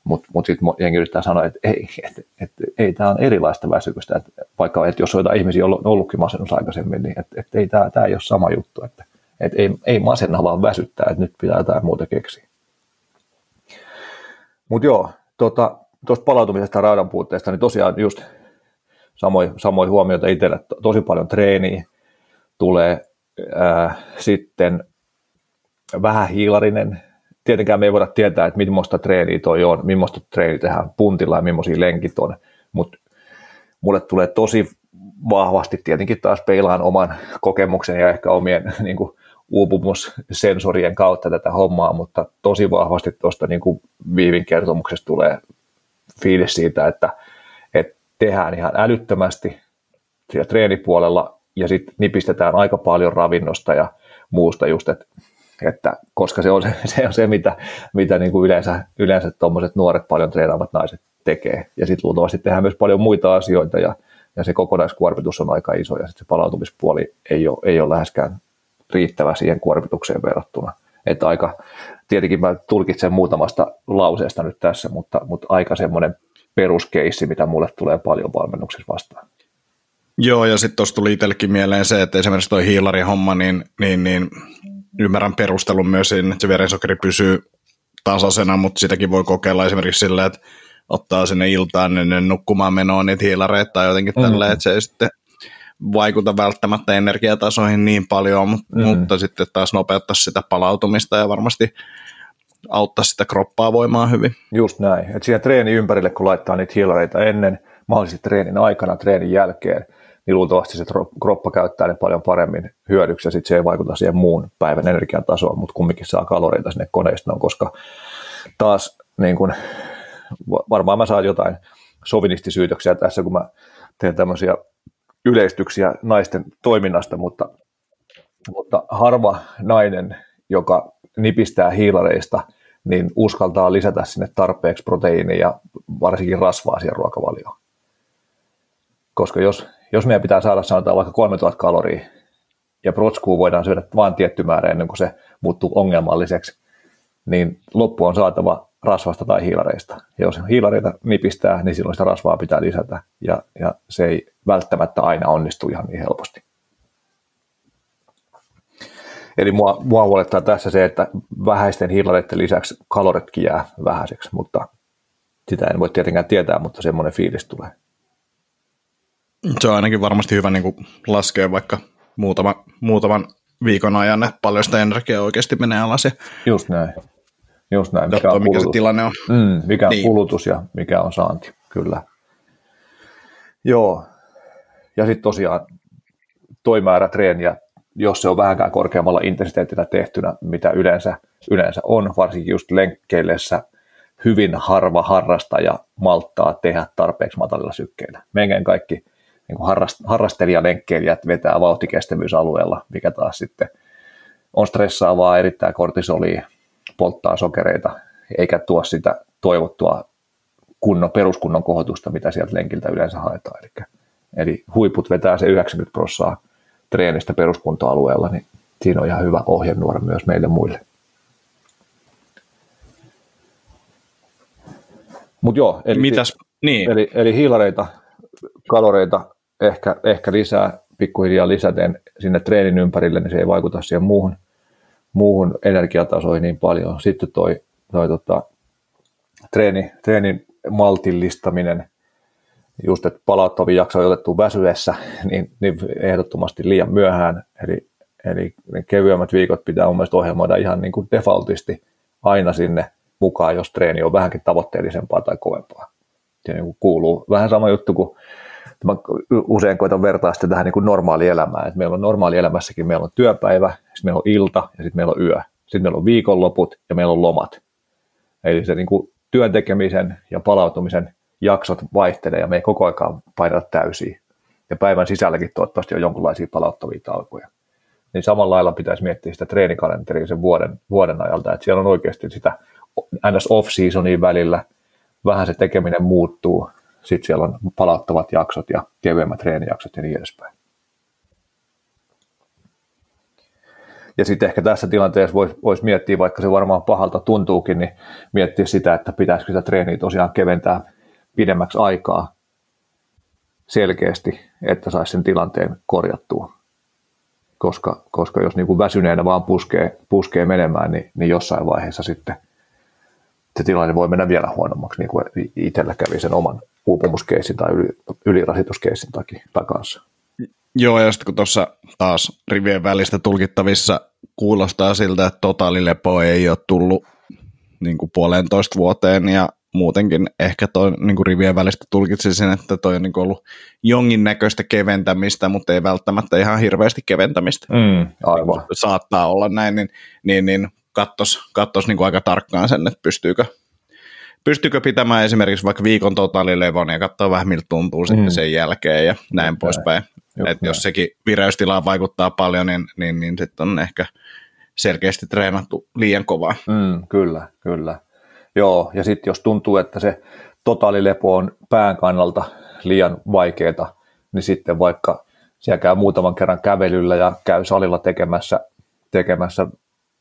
[SPEAKER 2] Mutta mut, mut sitten jengi yrittää sanoa, että ei, et, et, ei tämä on erilaista väsymystä. Et vaikka et jos on jotain ihmisiä ollut, ollutkin masennus aikaisemmin, niin et, et ei tämä ei ole sama juttu. Että et ei, ei masenna vaan väsyttää, että nyt pitää jotain muuta keksiä. Mutta joo, tuota, tuosta palautumisesta raudan puutteesta, niin tosiaan just samoin, samoin huomioita itselle, tosi paljon treeniä tulee, ää, sitten vähän hiilarinen, tietenkään me ei voida tietää, että millaista treeniä toi on, millaista treeniä tehdään puntilla ja millaisia lenkit on, mutta mulle tulee tosi vahvasti tietenkin taas peilaan oman kokemuksen ja ehkä omien niin kuin, uupumussensorien kautta tätä hommaa, mutta tosi vahvasti tuosta niin kuin Viivin kertomuksesta tulee fiilis siitä, että, että tehdään ihan älyttömästi siellä treenipuolella ja sitten nipistetään aika paljon ravinnosta ja muusta just, että, että koska se on se, se, on se mitä, mitä niin kuin yleensä, yleensä tuommoiset nuoret paljon treenaavat naiset tekee. Ja sitten luultavasti tehdään myös paljon muita asioita ja, ja se kokonaiskuormitus on aika iso ja sitten se palautumispuoli ei ole, ei ole läheskään riittävä siihen kuormitukseen verrattuna. Että aika, tietenkin mä tulkitsen muutamasta lauseesta nyt tässä, mutta, mutta aika semmoinen peruskeissi, mitä mulle tulee paljon valmennuksessa vastaan.
[SPEAKER 1] Joo, ja sitten tuossa tuli itsellekin mieleen se, että esimerkiksi tuo hiilari-homma, niin, niin, niin ymmärrän perustelun myös siinä, että se verensokeri pysyy tasaisena, mutta sitäkin voi kokeilla esimerkiksi sillä, että ottaa sinne iltaan ennen nukkumaan menoa niitä hiilareita tai jotenkin mm-hmm. tällä, että se ei sitten vaikuta välttämättä energiatasoihin niin paljon, mutta, mm. mutta sitten taas nopeuttaa sitä palautumista ja varmasti auttaa sitä kroppaa voimaan hyvin.
[SPEAKER 2] Just näin. että siihen treeni ympärille, kun laittaa niitä hiilareita ennen, mahdollisesti treenin aikana, treenin jälkeen, niin luultavasti se kroppa käyttää ne paljon paremmin hyödyksi ja sitten se ei vaikuta siihen muun päivän energiatasoon, mutta kumminkin saa kaloreita sinne koneistoon, koska taas niin kun, varmaan mä saan jotain sovinistisyytöksiä tässä, kun mä teen tämmöisiä yleistyksiä naisten toiminnasta, mutta, mutta harva nainen, joka nipistää hiilareista, niin uskaltaa lisätä sinne tarpeeksi proteiinia ja varsinkin rasvaa siihen ruokavalioon. Koska jos, jos meidän pitää saada sanotaan vaikka 3000 kaloria ja protskuu voidaan syödä vain tietty määrä ennen kuin se muuttuu ongelmalliseksi, niin loppu on saatava rasvasta tai hiilareista. Ja jos hiilareita nipistää, niin silloin sitä rasvaa pitää lisätä, ja, ja se ei välttämättä aina onnistu ihan niin helposti. Eli mua, mua huolettaa tässä se, että vähäisten hiilareiden lisäksi kaloritkin jää vähäiseksi, mutta sitä en voi tietenkään tietää, mutta semmoinen fiilis tulee.
[SPEAKER 1] Se on ainakin varmasti hyvä niin laskea vaikka muutama, muutaman viikon ajan, että paljon sitä energiaa oikeasti menee alas.
[SPEAKER 2] Just näin. Just näin.
[SPEAKER 1] Mikä, on mikä se tilanne on.
[SPEAKER 2] Mm, mikä on niin. kulutus ja mikä on saanti, kyllä. Joo. Ja sitten tosiaan toi määrä treeniä, jos se on vähänkään korkeammalla intensiteetillä tehtynä, mitä yleensä, yleensä on, varsinkin just lenkkeillessä, hyvin harva harrastaja malttaa tehdä tarpeeksi matalilla sykkeillä. Meidän kaikki niin harrast, harrastelijalenkkeilijät vetää vauhtikestävyysalueella, mikä taas sitten on stressaavaa, erittäin kortisolia, polttaa sokereita, eikä tuo sitä toivottua kunnon, peruskunnon kohotusta, mitä sieltä lenkiltä yleensä haetaan. Eli, eli huiput vetää se 90 prosenttia treenistä peruskuntoalueella, niin siinä on ihan hyvä ohjenuora myös meille muille. Mutta joo, eli,
[SPEAKER 1] Mitäs? Niin.
[SPEAKER 2] Eli, eli hiilareita, kaloreita ehkä, ehkä lisää pikkuhiljaa lisäten sinne treenin ympärille, niin se ei vaikuta siihen muuhun, muuhun energiatasoihin niin paljon. Sitten toi, toi tota, treeni, treenin maltillistaminen, just että palauttavia jaksoja otettu väsyessä, niin, niin ehdottomasti liian myöhään, eli, eli ne kevyemmät viikot pitää mun mielestä ohjelmoida ihan niin kuin defaultisti aina sinne mukaan, jos treeni on vähänkin tavoitteellisempaa tai kovempaa. Se niin kuuluu vähän sama juttu kuin mä usein koitan vertaa sitä tähän niin kuin normaalielämään. Et meillä on normaalielämässäkin, meillä on työpäivä, sitten meillä on ilta ja sitten meillä on yö. Sitten meillä on viikonloput ja meillä on lomat. Eli se niin kuin työn tekemisen ja palautumisen jaksot vaihtelee ja me ei koko ajan painata täysiä. Ja päivän sisälläkin toivottavasti on jonkinlaisia palauttavia taukoja. Niin samalla lailla pitäisi miettiä sitä treenikalenteria sen vuoden, vuoden ajalta, että siellä on oikeasti sitä ns. off-seasonia välillä, vähän se tekeminen muuttuu, sitten siellä on palauttavat jaksot ja kevyemmät treenijaksot ja niin edespäin. Ja sitten ehkä tässä tilanteessa voisi vois miettiä, vaikka se varmaan pahalta tuntuukin, niin miettiä sitä, että pitäisikö sitä treeniä tosiaan keventää pidemmäksi aikaa selkeästi, että saisi sen tilanteen korjattua. Koska, koska jos niin kuin väsyneenä vaan puskee, puskee menemään, niin, niin jossain vaiheessa sitten se tilanne voi mennä vielä huonommaksi, niin kuin itsellä kävi sen oman uupumuskeissin tai yli, ylirasituskeissin takia kanssa.
[SPEAKER 1] Joo, ja sitten kun tuossa taas rivien välistä tulkittavissa kuulostaa siltä, että totaalilepo ei ole tullut niin kuin puolentoista vuoteen, ja muutenkin ehkä toi niin kuin rivien välistä tulkitsisin, että toi on niin kuin ollut jonkin näköistä keventämistä, mutta ei välttämättä ihan hirveästi keventämistä.
[SPEAKER 2] Mm, aivan.
[SPEAKER 1] Saattaa olla näin, niin, niin, niin kattos, kattos niin kuin aika tarkkaan sen, että pystyykö, pystyykö pitämään esimerkiksi vaikka viikon totaalilevon ja katsoa vähän miltä tuntuu mm. sitten sen jälkeen ja näin poispäin. Että jos sekin vireystilaan vaikuttaa paljon, niin, niin, niin sitten on ehkä selkeästi treenattu liian kovaa.
[SPEAKER 2] Mm, kyllä, kyllä. Joo, ja sitten jos tuntuu, että se totaalilepo on pään kannalta liian vaikeaa, niin sitten vaikka siellä käy muutaman kerran kävelyllä ja käy salilla tekemässä, tekemässä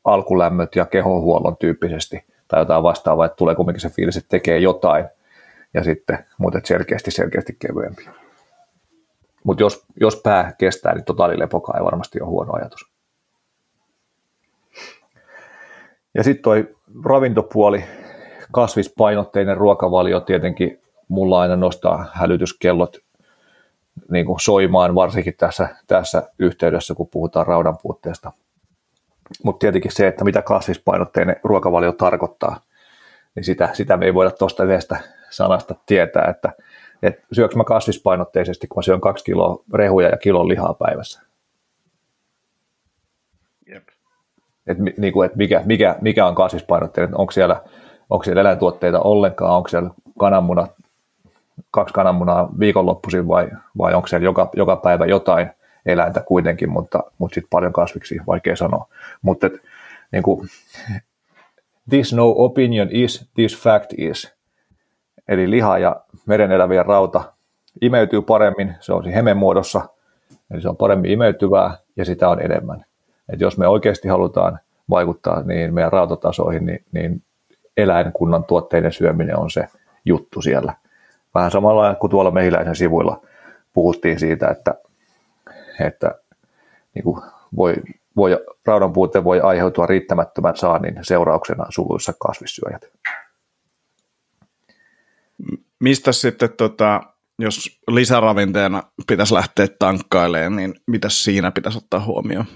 [SPEAKER 2] alkulämmöt ja kehonhuollon tyyppisesti tai jotain vastaavaa, että tulee kumminkin se fiilis, että tekee jotain ja sitten, mutta selkeästi, selkeästi kevyempi. Mutta jos, jos pää kestää, niin totaalilepokaa ei varmasti ole huono ajatus. Ja sitten toi ravintopuoli, kasvispainotteinen ruokavalio tietenkin mulla aina nostaa hälytyskellot niin kuin soimaan, varsinkin tässä, tässä yhteydessä, kun puhutaan raudan puutteesta. Mutta tietenkin se, että mitä kasvispainotteinen ruokavalio tarkoittaa, niin sitä, sitä me ei voida tuosta yhdestä sanasta tietää, että, että syöks mä kasvispainotteisesti, kun mä syön kaksi kiloa rehuja ja kilon lihaa päivässä. Jep. Et, niin kuin, että mikä, mikä, mikä on kasvispainotteinen, onko siellä, onko siellä eläintuotteita ollenkaan, onko siellä kananmunat, kaksi kananmunaa viikonloppuisin vai, vai onko siellä joka, joka päivä jotain eläintä kuitenkin, mutta, mutta sitten paljon kasviksi, vaikea sanoa. Mutta niin kuin, this no opinion is, this fact is. Eli liha ja meren elävien rauta imeytyy paremmin, se on siinä muodossa, eli se on paremmin imeytyvää ja sitä on enemmän. Et jos me oikeasti halutaan vaikuttaa niin meidän rautatasoihin, niin, niin eläinkunnan tuotteiden syöminen on se juttu siellä. Vähän samalla kuin tuolla mehiläisen sivuilla puhuttiin siitä, että että niin kuin voi, voi, raudan puute voi aiheutua riittämättömän saannin seurauksena suluissa kasvissyöjät.
[SPEAKER 1] Mistä sitten, tota, jos lisäravinteena pitäisi lähteä tankkailemaan, niin mitä siinä pitäisi ottaa huomioon?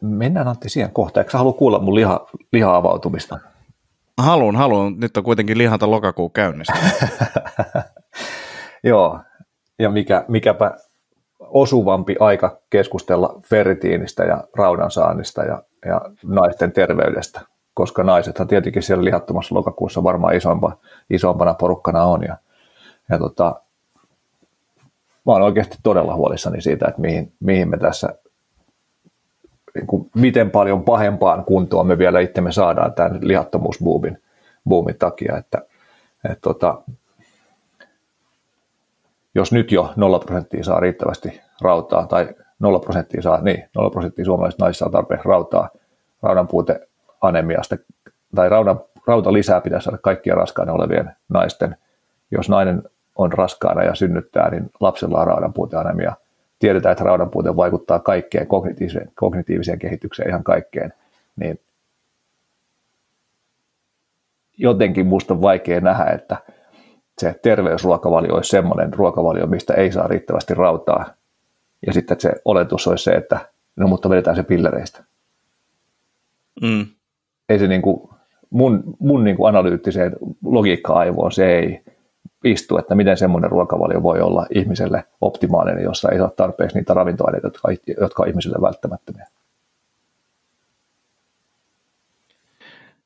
[SPEAKER 2] Mennään Antti siihen kohtaan. Eikö halua kuulla mun liha, liha-avautumista?
[SPEAKER 1] Haluan, haluan. Nyt on kuitenkin lihanta lokakuu käynnissä.
[SPEAKER 2] Joo, ja mikä, mikäpä osuvampi aika keskustella ferritiinistä ja raudan saannista ja, ja naisten terveydestä, koska naisethan tietenkin siellä lihattomassa lokakuussa varmaan isompa, isompana porukkana on. Ja, ja tota, mä oon oikeasti todella huolissani siitä, että mihin, mihin me tässä, niin kuin, miten paljon pahempaan kuntoon me vielä itsemme saadaan tämän lihattomuusbuumin buumin takia, että, että tota, jos nyt jo 0 prosenttia saa riittävästi rautaa, tai 0 prosenttia saa, niin 0 prosenttia suomalaisista naisista saa tarpeeksi rautaa, raudan puute anemiasta, tai raudan, rauta lisää pitäisi saada kaikkien raskaana olevien naisten. Jos nainen on raskaana ja synnyttää, niin lapsella on raudan puute anemia. Tiedetään, että raudan puute vaikuttaa kaikkeen kognitiiviseen, kognitiiviseen kehitykseen, ihan kaikkeen. Niin jotenkin musta on vaikea nähdä, että se terveysruokavalio olisi semmoinen ruokavalio, mistä ei saa riittävästi rautaa. Ja sitten se oletus olisi se, että no mutta vedetään se pillereistä.
[SPEAKER 1] Mm.
[SPEAKER 2] Ei se niin kuin, mun, mun niin kuin analyyttiseen logiikka-aivoon se ei istu, että miten semmoinen ruokavalio voi olla ihmiselle optimaalinen, jossa ei saa tarpeeksi niitä ravintoaineita, jotka, jotka on ihmiselle välttämättömiä.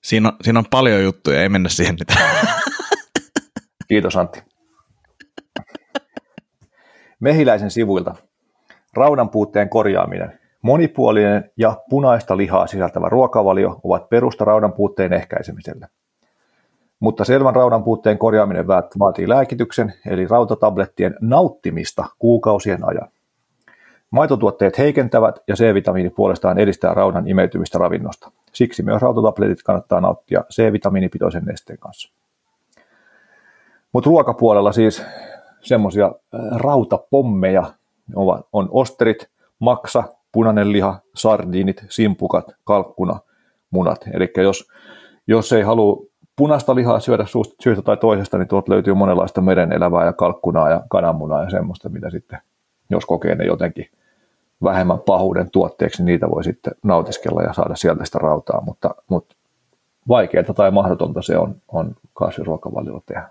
[SPEAKER 1] Siinä on, siinä on paljon juttuja, ei mennä siihen mitään.
[SPEAKER 2] Kiitos Antti. Mehiläisen sivuilta. Raudan puutteen korjaaminen. Monipuolinen ja punaista lihaa sisältävä ruokavalio ovat perusta raudan puutteen ehkäisemiselle. Mutta selvän raudan puutteen korjaaminen vaatii lääkityksen, eli rautatablettien nauttimista kuukausien ajan. Maitotuotteet heikentävät ja C-vitamiini puolestaan edistää raudan imeytymistä ravinnosta. Siksi myös rautatabletit kannattaa nauttia C-vitamiinipitoisen nesteen kanssa. Mutta ruokapuolella siis semmoisia rautapommeja on osterit, maksa, punainen liha, sardiinit, simpukat, kalkkuna, munat. Eli jos, jos ei halua punaista lihaa syödä syystä tai toisesta, niin tuolta löytyy monenlaista meren elävää ja kalkkunaa ja kananmunaa ja semmoista, mitä sitten, jos kokee ne jotenkin vähemmän pahuuden tuotteeksi, niin niitä voi sitten nautiskella ja saada sieltä sitä rautaa, mutta, mutta vaikeaa tai mahdotonta se on, on kasviruokavaliolla tehdä.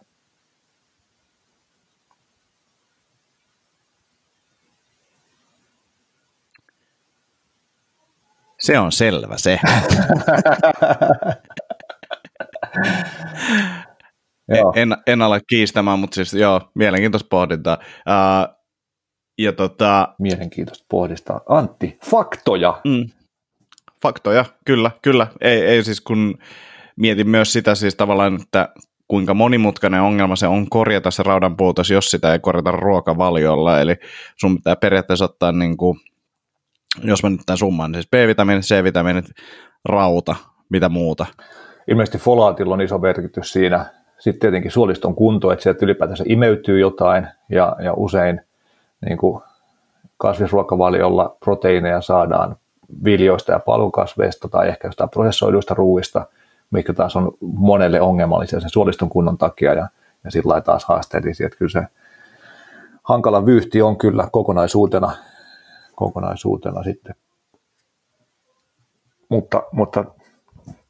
[SPEAKER 1] Se on selvä se. en, en ala kiistämään, mutta siis joo, mielenkiintoista pohdintaa. Uh, ja tota...
[SPEAKER 2] Mielenkiintoista pohdistaa. Antti, faktoja. Mm,
[SPEAKER 1] faktoja, kyllä, kyllä. Ei, ei siis kun mietin myös sitä siis tavallaan, että kuinka monimutkainen ongelma se on korjata se raudanpuutos, jos sitä ei korjata ruokavaliolla. Eli sun pitää periaatteessa ottaa, niin kuin, jos mä nyt tämän summaan, niin siis B-vitamiinit, C-vitamiinit, rauta, mitä muuta.
[SPEAKER 2] Ilmeisesti folaatilla on iso merkitys siinä. Sitten tietenkin suoliston kunto, että sieltä ylipäätänsä imeytyy jotain ja, ja usein niin kuin kasvisruokavaliolla proteiineja saadaan viljoista ja palukasveista tai ehkä jostain prosessoiduista ruuista, mikä taas on monelle ongelmallisia sen suoliston kunnon takia ja, ja sillä lailla taas haasteellisia, että kyllä se hankala vyyhti on kyllä kokonaisuutena, kokonaisuutena sitten. Mutta, mutta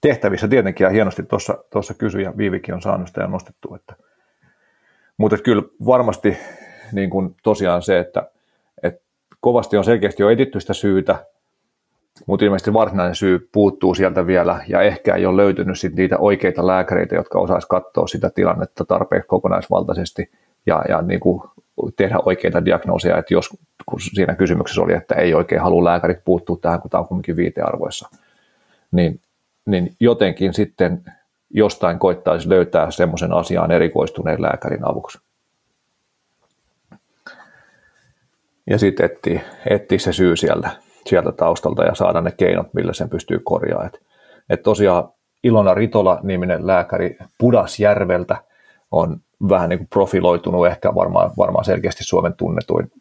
[SPEAKER 2] tehtävissä tietenkin ja hienosti tuossa, tuossa kysyjä Viivikin on saanut sitä ja nostettu. Että, mutta kyllä varmasti niin kuin tosiaan se, että, että kovasti on selkeästi jo editty sitä syytä, mutta ilmeisesti varsinainen syy puuttuu sieltä vielä ja ehkä ei ole löytynyt sit niitä oikeita lääkäreitä, jotka osaisi katsoa sitä tilannetta tarpeeksi kokonaisvaltaisesti ja, ja niin kuin tehdä oikeita diagnooseja, että jos kun siinä kysymyksessä oli, että ei oikein halua lääkärit puuttua tähän, kun tämä on kuitenkin viitearvoissa, niin, niin jotenkin sitten jostain koittaisi löytää semmoisen asiaan erikoistuneen lääkärin avuksi. ja sitten etsiä, etsiä se syy sieltä, sieltä taustalta ja saada ne keinot, millä sen pystyy korjaamaan. Et, et tosiaan Ilona Ritola-niminen lääkäri Pudasjärveltä on vähän niin kuin profiloitunut, ehkä varmaan, varmaan selkeästi Suomen tunnetuin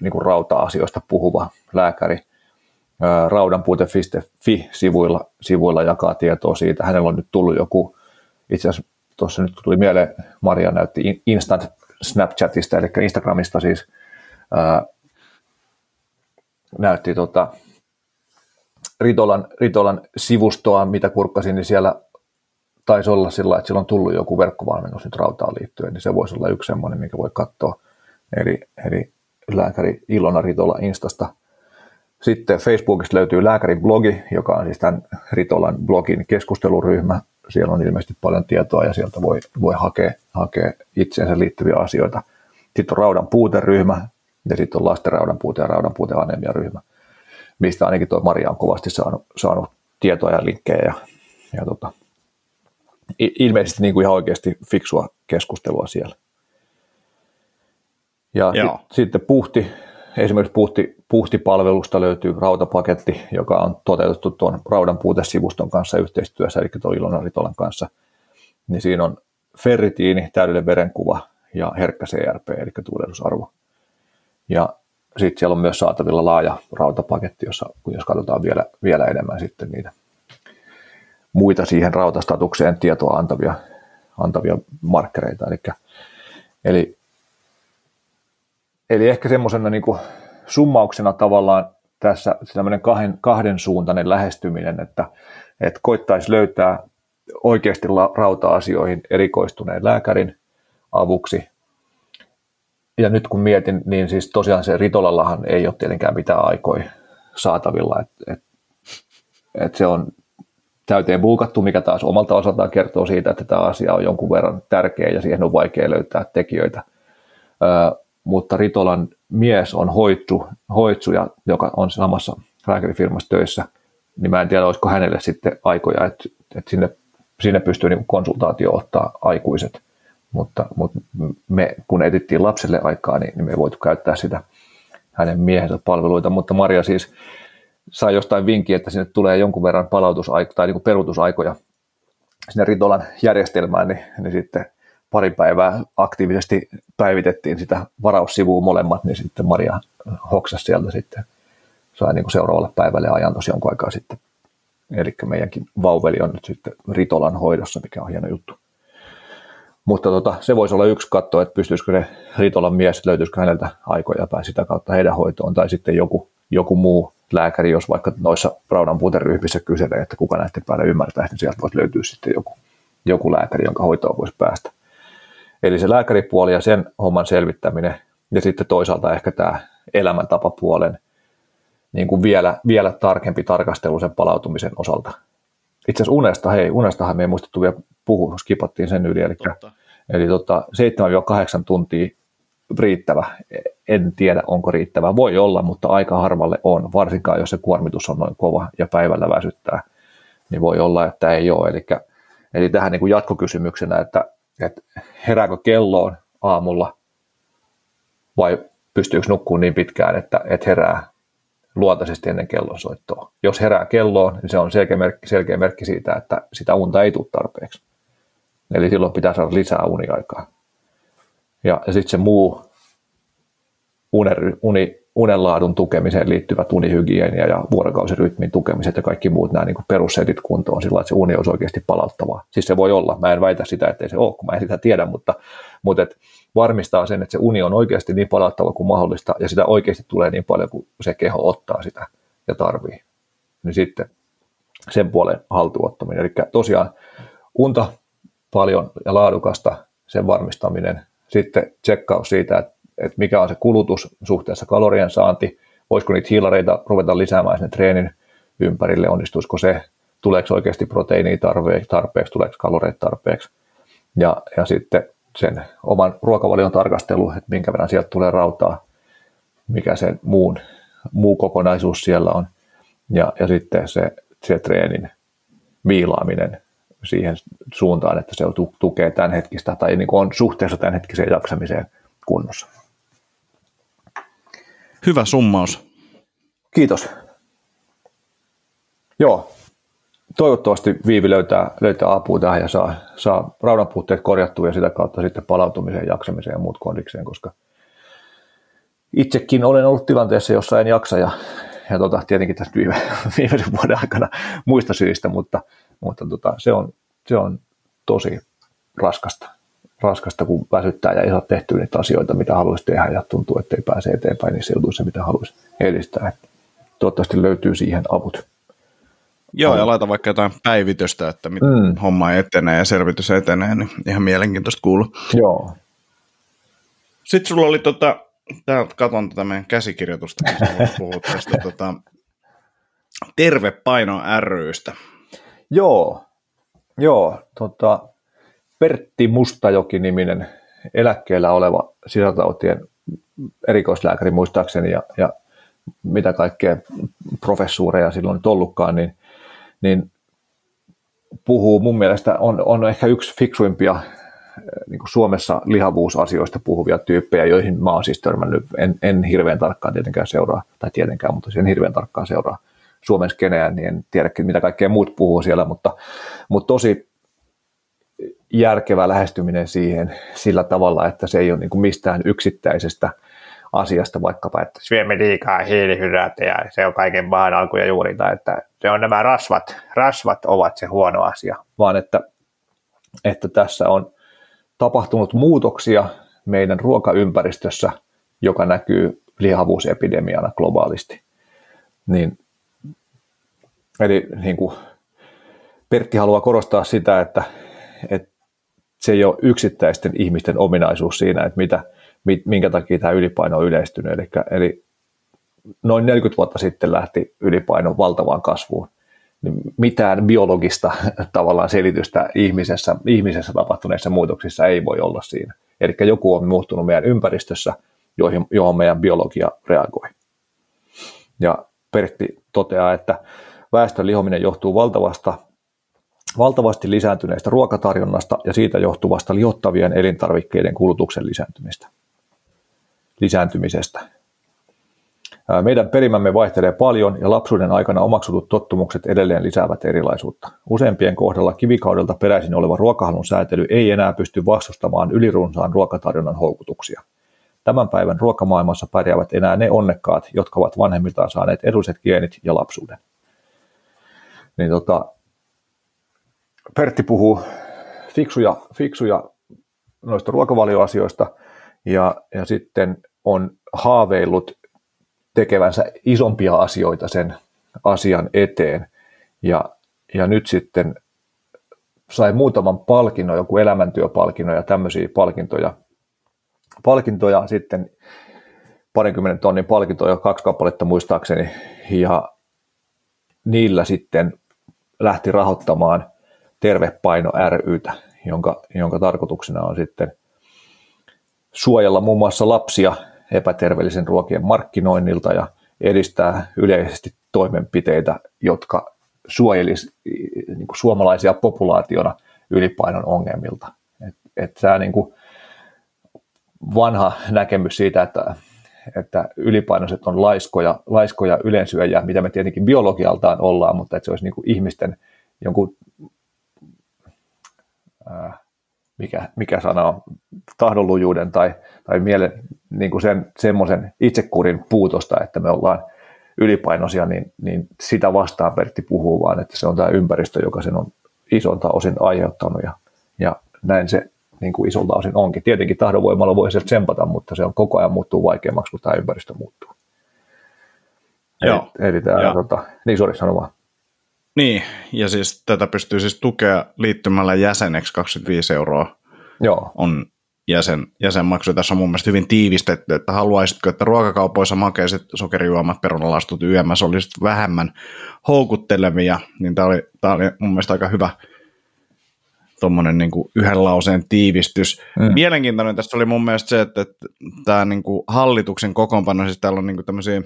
[SPEAKER 2] niin kuin rauta-asioista puhuva lääkäri. Raudanpuute.fi sivuilla, jakaa tietoa siitä. Hänellä on nyt tullut joku, itse asiassa tuossa nyt tuli mieleen, Maria näytti Instant Snapchatista, eli Instagramista siis näytti tota, Ritolan, Ritolan sivustoa, mitä kurkkasin, niin siellä taisi olla sillä, että sillä on tullut joku verkkovalmennus nyt rautaan liittyen, niin se voisi olla yksi semmoinen, mikä voi katsoa. Eli, eli lääkäri Ilona Ritola Instasta. Sitten Facebookista löytyy lääkärin blogi, joka on siis tämän Ritolan blogin keskusteluryhmä. Siellä on ilmeisesti paljon tietoa ja sieltä voi, voi hakea, hakea itseensä liittyviä asioita. Sitten on raudan puuteryhmä, ja sitten on lasten raudanpuute ja raudanpuute ryhmä, mistä ainakin tuo Maria on kovasti saanut, saanut tietoa ja linkkejä ja, ja tota, ilmeisesti niin kuin ihan oikeasti fiksua keskustelua siellä. Ja sit, sitten puhti, esimerkiksi puhti, puhtipalvelusta löytyy rautapaketti, joka on toteutettu tuon raudanpuutesivuston kanssa yhteistyössä, eli tuon Ilona Ritolan kanssa. Niin siinä on ferritiini, täydellinen verenkuva ja herkkä CRP, eli tuuletusarvo ja sitten siellä on myös saatavilla laaja rautapaketti, jossa, jos katsotaan vielä, vielä enemmän sitten niitä muita siihen rautastatukseen tietoa antavia, antavia markkereita. Eli, eli, eli ehkä semmoisena niin summauksena tavallaan tässä tämmöinen kahden, kahden suuntainen lähestyminen, että, että koittaisi löytää oikeasti rauta-asioihin erikoistuneen lääkärin avuksi. Ja nyt kun mietin, niin siis tosiaan se Ritolallahan ei ole tietenkään mitään aikoja saatavilla, että et, et se on täyteen bulkattu, mikä taas omalta osaltaan kertoo siitä, että tämä asia on jonkun verran tärkeä ja siihen on vaikea löytää tekijöitä. Mutta Ritolan mies on hoitsu, hoitsuja, joka on samassa lääkärifirmassa töissä, niin mä en tiedä, olisiko hänelle sitten aikoja, että, että sinne, sinne pystyy niin konsultaatio ottaa aikuiset. Mutta, mutta me, kun etittiin lapselle aikaa, niin, niin me ei voitu käyttää sitä hänen miehensä palveluita, mutta Maria siis sai jostain vinkkiä, että sinne tulee jonkun verran palautusaikoja tai niin peruutusaikoja sinne Ritolan järjestelmään, niin, niin sitten pari päivää aktiivisesti päivitettiin sitä varaussivua molemmat, niin sitten Maria hoksasi sieltä sitten, sai niin kuin seuraavalle päivälle ajan tosi jonkun aikaa sitten. Eli meidänkin vauveli on nyt sitten Ritolan hoidossa, mikä on hieno juttu. Mutta tota, se voisi olla yksi katto, että pystyisikö se Ritolan mies, löytyisikö häneltä aikoja päästä sitä kautta heidän hoitoon, tai sitten joku, joku muu lääkäri, jos vaikka noissa raudanpuuteryhmissä kyselee, että kuka näiden päälle ymmärtää, niin sieltä voisi löytyä sitten joku, joku lääkäri, jonka hoitoon voisi päästä. Eli se lääkäripuoli ja sen homman selvittäminen, ja sitten toisaalta ehkä tämä elämäntapapuolen niin kuin vielä, vielä tarkempi tarkastelu sen palautumisen osalta. Itse asiassa unesta, hei, unestahan me ei muistettu vielä puhua, skipattiin sen yli, eli, eli tota, 7-8 tuntia riittävä. En tiedä, onko riittävä. Voi olla, mutta aika harvalle on, varsinkaan jos se kuormitus on noin kova ja päivällä väsyttää, niin voi olla, että ei ole. Eli, eli tähän niin kuin jatkokysymyksenä, että, että herääkö kelloon aamulla vai pystyykö nukkumaan niin pitkään, että, että herää luontaisesti ennen kellonsoittoa. Jos herää kelloon, niin se on selkeä merkki, selkeä merkki siitä, että sitä unta ei tule tarpeeksi. Eli silloin pitää saada lisää uniaikaa. Ja, ja sitten se muu uni, unenlaadun tukemiseen liittyvät unihygienia ja vuorokausirytmin tukemiset ja kaikki muut nämä niin perussetit kuntoon sillä että se uni olisi oikeasti palauttavaa. Siis se voi olla, mä en väitä sitä, että se ole, kun mä en sitä tiedä, mutta, mutta et varmistaa sen, että se uni on oikeasti niin palauttava kuin mahdollista ja sitä oikeasti tulee niin paljon kuin se keho ottaa sitä ja tarvii. Niin sitten sen puolen haltuottaminen. Eli tosiaan unta paljon ja laadukasta, sen varmistaminen, sitten tsekkaus siitä, että, että mikä on se kulutus suhteessa kalorien saanti, voisiko niitä hiilareita ruveta lisäämään sinne treenin ympärille, onnistuisiko se, tuleeko oikeasti proteiinia tarpeeksi, tuleeko kaloreita tarpeeksi, ja, ja sitten sen oman ruokavalion tarkastelu, että minkä verran sieltä tulee rautaa, mikä sen muun, muu kokonaisuus siellä on, ja, ja sitten se, se treenin viilaaminen, siihen suuntaan, että se tukee tämän hetkistä tai niin on suhteessa tämän hetkiseen jaksamiseen kunnossa.
[SPEAKER 1] Hyvä summaus.
[SPEAKER 2] Kiitos. Joo, toivottavasti Viivi löytää, löytää apua tähän ja saa, saa raudan puutteet korjattua ja sitä kautta sitten palautumiseen, jaksamiseen ja muut kondikseen, koska itsekin olen ollut tilanteessa, jossa en jaksa ja, ja tota, tietenkin tässä viime, viimeisen vuoden aikana muista syistä, mutta mutta tota, se, on, se on tosi raskasta, raskasta, kun väsyttää ja ei saa tehtyä niitä asioita, mitä haluaisi tehdä ja tuntuu, että ei pääse eteenpäin niin se mitä haluaisi edistää. Että toivottavasti löytyy siihen avut.
[SPEAKER 1] Joo, ja laita vaikka jotain päivitystä, että miten mm. homma etenee ja selvitys etenee, niin ihan mielenkiintoista kuulla.
[SPEAKER 2] Joo.
[SPEAKER 1] Sitten sulla oli, tota, täältä katon tätä meidän käsikirjoitusta, missä puhut tästä tota, Terve Paino rystä.
[SPEAKER 2] Joo, joo tota, Pertti Mustajoki-niminen eläkkeellä oleva sisätautien erikoislääkäri muistaakseni ja, ja mitä kaikkea professuureja silloin nyt ollutkaan, niin, niin puhuu mun mielestä, on, on ehkä yksi fiksuimpia niin kuin Suomessa lihavuusasioista puhuvia tyyppejä, joihin mä oon siis törmännyt, en, en hirveän tarkkaan tietenkään seuraa, tai tietenkään, mutta en hirveän tarkkaan seuraa Suomen skeneä, niin en tiedä mitä kaikkea muut puhuu siellä, mutta, mutta tosi järkevä lähestyminen siihen sillä tavalla, että se ei ole niin kuin mistään yksittäisestä asiasta vaikkapa, että syömme liikaa hiilihydraatteja, se on kaiken maan alku ja juurinta, että se on nämä rasvat, rasvat ovat se huono asia, vaan että, että tässä on tapahtunut muutoksia meidän ruokaympäristössä, joka näkyy lihavuusepidemiana globaalisti. Niin, eli niin kuin Pertti haluaa korostaa sitä, että, että se ei ole yksittäisten ihmisten ominaisuus siinä, että mitä, minkä takia tämä ylipaino on yleistynyt. Eli, eli noin 40 vuotta sitten lähti ylipaino valtavaan kasvuun. Niin mitään biologista tavallaan selitystä ihmisessä, ihmisessä tapahtuneissa muutoksissa ei voi olla siinä. Eli joku on muuttunut meidän ympäristössä, johon, johon meidän biologia reagoi. Ja Pertti toteaa, että väestön lihominen johtuu valtavasta, valtavasti lisääntyneestä ruokatarjonnasta ja siitä johtuvasta lihottavien elintarvikkeiden kulutuksen lisääntymistä, lisääntymisestä. Meidän perimämme vaihtelee paljon ja lapsuuden aikana omaksutut tottumukset edelleen lisäävät erilaisuutta. Useimpien kohdalla kivikaudelta peräisin oleva ruokahalun säätely ei enää pysty vastustamaan ylirunsaan ruokatarjonnan houkutuksia. Tämän päivän ruokamaailmassa pärjäävät enää ne onnekkaat, jotka ovat vanhemmiltaan saaneet edulliset geenit ja lapsuuden. Niin tota, Pertti puhuu fiksuja, fiksuja noista ruokavalioasioista ja, ja sitten on haaveillut tekevänsä isompia asioita sen asian eteen. Ja, ja nyt sitten sai muutaman palkinnon, joku elämäntyöpalkinnon ja tämmöisiä palkintoja. Palkintoja sitten parinkymmenen tonnin palkintoja, kaksi kappaletta muistaakseni, ja niillä sitten lähti rahoittamaan Tervepaino rytä, jonka, jonka tarkoituksena on sitten suojella muun muassa lapsia epäterveellisen ruokien markkinoinnilta ja edistää yleisesti toimenpiteitä, jotka suojelisi niin kuin suomalaisia populaationa ylipainon ongelmilta. Et, et tämä niin vanha näkemys siitä, että, että ylipainoiset on laiskoja, laiskoja ylensyöjä, mitä me tietenkin biologialtaan ollaan, mutta että se olisi niin kuin ihmisten jonkun mikä, mikä sana on, tahdonlujuuden tai, tai mielen, niin kuin sen, semmoisen itsekurin puutosta, että me ollaan ylipainoisia, niin, niin sitä vastaan Pertti puhuu, vaan että se on tämä ympäristö, joka sen on isolta osin aiheuttanut ja, ja näin se niin kuin isolta osin onkin. Tietenkin tahdonvoimalla voi sieltä tsempata, mutta se on koko ajan muuttuu vaikeammaksi, kun tämä ympäristö muuttuu. Joo. Eli, eli tämä, tota, niin sori, sano vaan.
[SPEAKER 1] Niin, ja siis tätä pystyy siis tukea liittymällä jäseneksi 25 euroa.
[SPEAKER 2] Joo.
[SPEAKER 1] On jäsen, jäsenmaksu. Tässä on mun mielestä hyvin tiivistetty, että haluaisitko, että ruokakaupoissa makeiset sokerijuomat, perunalastut, YMS olisivat vähemmän houkuttelevia, niin tämä oli, tämä oli mun mielestä aika hyvä tuommoinen niin yhden lauseen tiivistys. Mm. Mielenkiintoinen tässä oli mun mielestä se, että, että tämä niin kuin hallituksen kokoonpano, siis täällä on niin kuin tämmöisiä,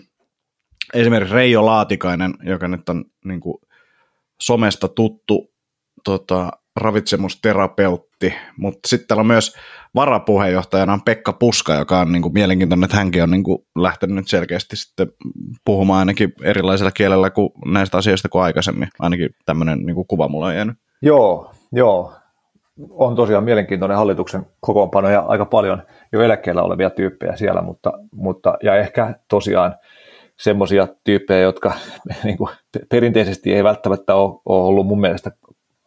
[SPEAKER 1] esimerkiksi Reijo Laatikainen, joka nyt on niin kuin somesta tuttu tota, ravitsemusterapeutti, mutta sitten täällä on myös varapuheenjohtajana on Pekka Puska, joka on niin kuin, mielenkiintoinen, että hänkin on niin kuin, lähtenyt selkeästi sitten puhumaan ainakin erilaisella kielellä kuin näistä asioista kuin aikaisemmin. Ainakin tämmöinen niin kuin, kuva mulla on jäänyt.
[SPEAKER 2] Joo, joo. On tosiaan mielenkiintoinen hallituksen kokoonpano ja aika paljon jo eläkkeellä olevia tyyppejä siellä, mutta, mutta ja ehkä tosiaan semmoisia tyyppejä, jotka niin kuin, perinteisesti ei välttämättä ole, ole ollut mun mielestä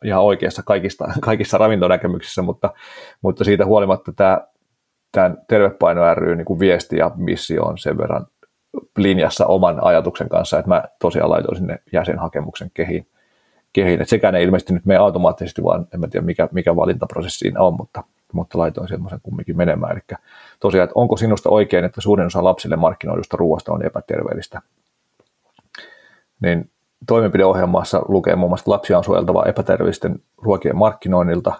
[SPEAKER 2] ihan oikeassa kaikista, kaikissa ravintonäkemyksissä, mutta, mutta siitä huolimatta tämä, tämän Tervepaino ry niin kuin viesti ja missio on sen verran linjassa oman ajatuksen kanssa, että mä tosiaan laitoin sinne jäsenhakemuksen kehiin. kehiin. Et sekään ei ilmeisesti nyt mene automaattisesti, vaan en mä tiedä mikä, mikä valintaprosessi siinä on, mutta, mutta laitoin semmoisen kumminkin menemään. Eli tosiaan, että onko sinusta oikein, että suurin osa lapsille markkinoidusta ruoasta on epäterveellistä? Niin toimenpideohjelmassa lukee muun muassa, että lapsia on suojeltava epäterveellisten ruokien markkinoinnilta,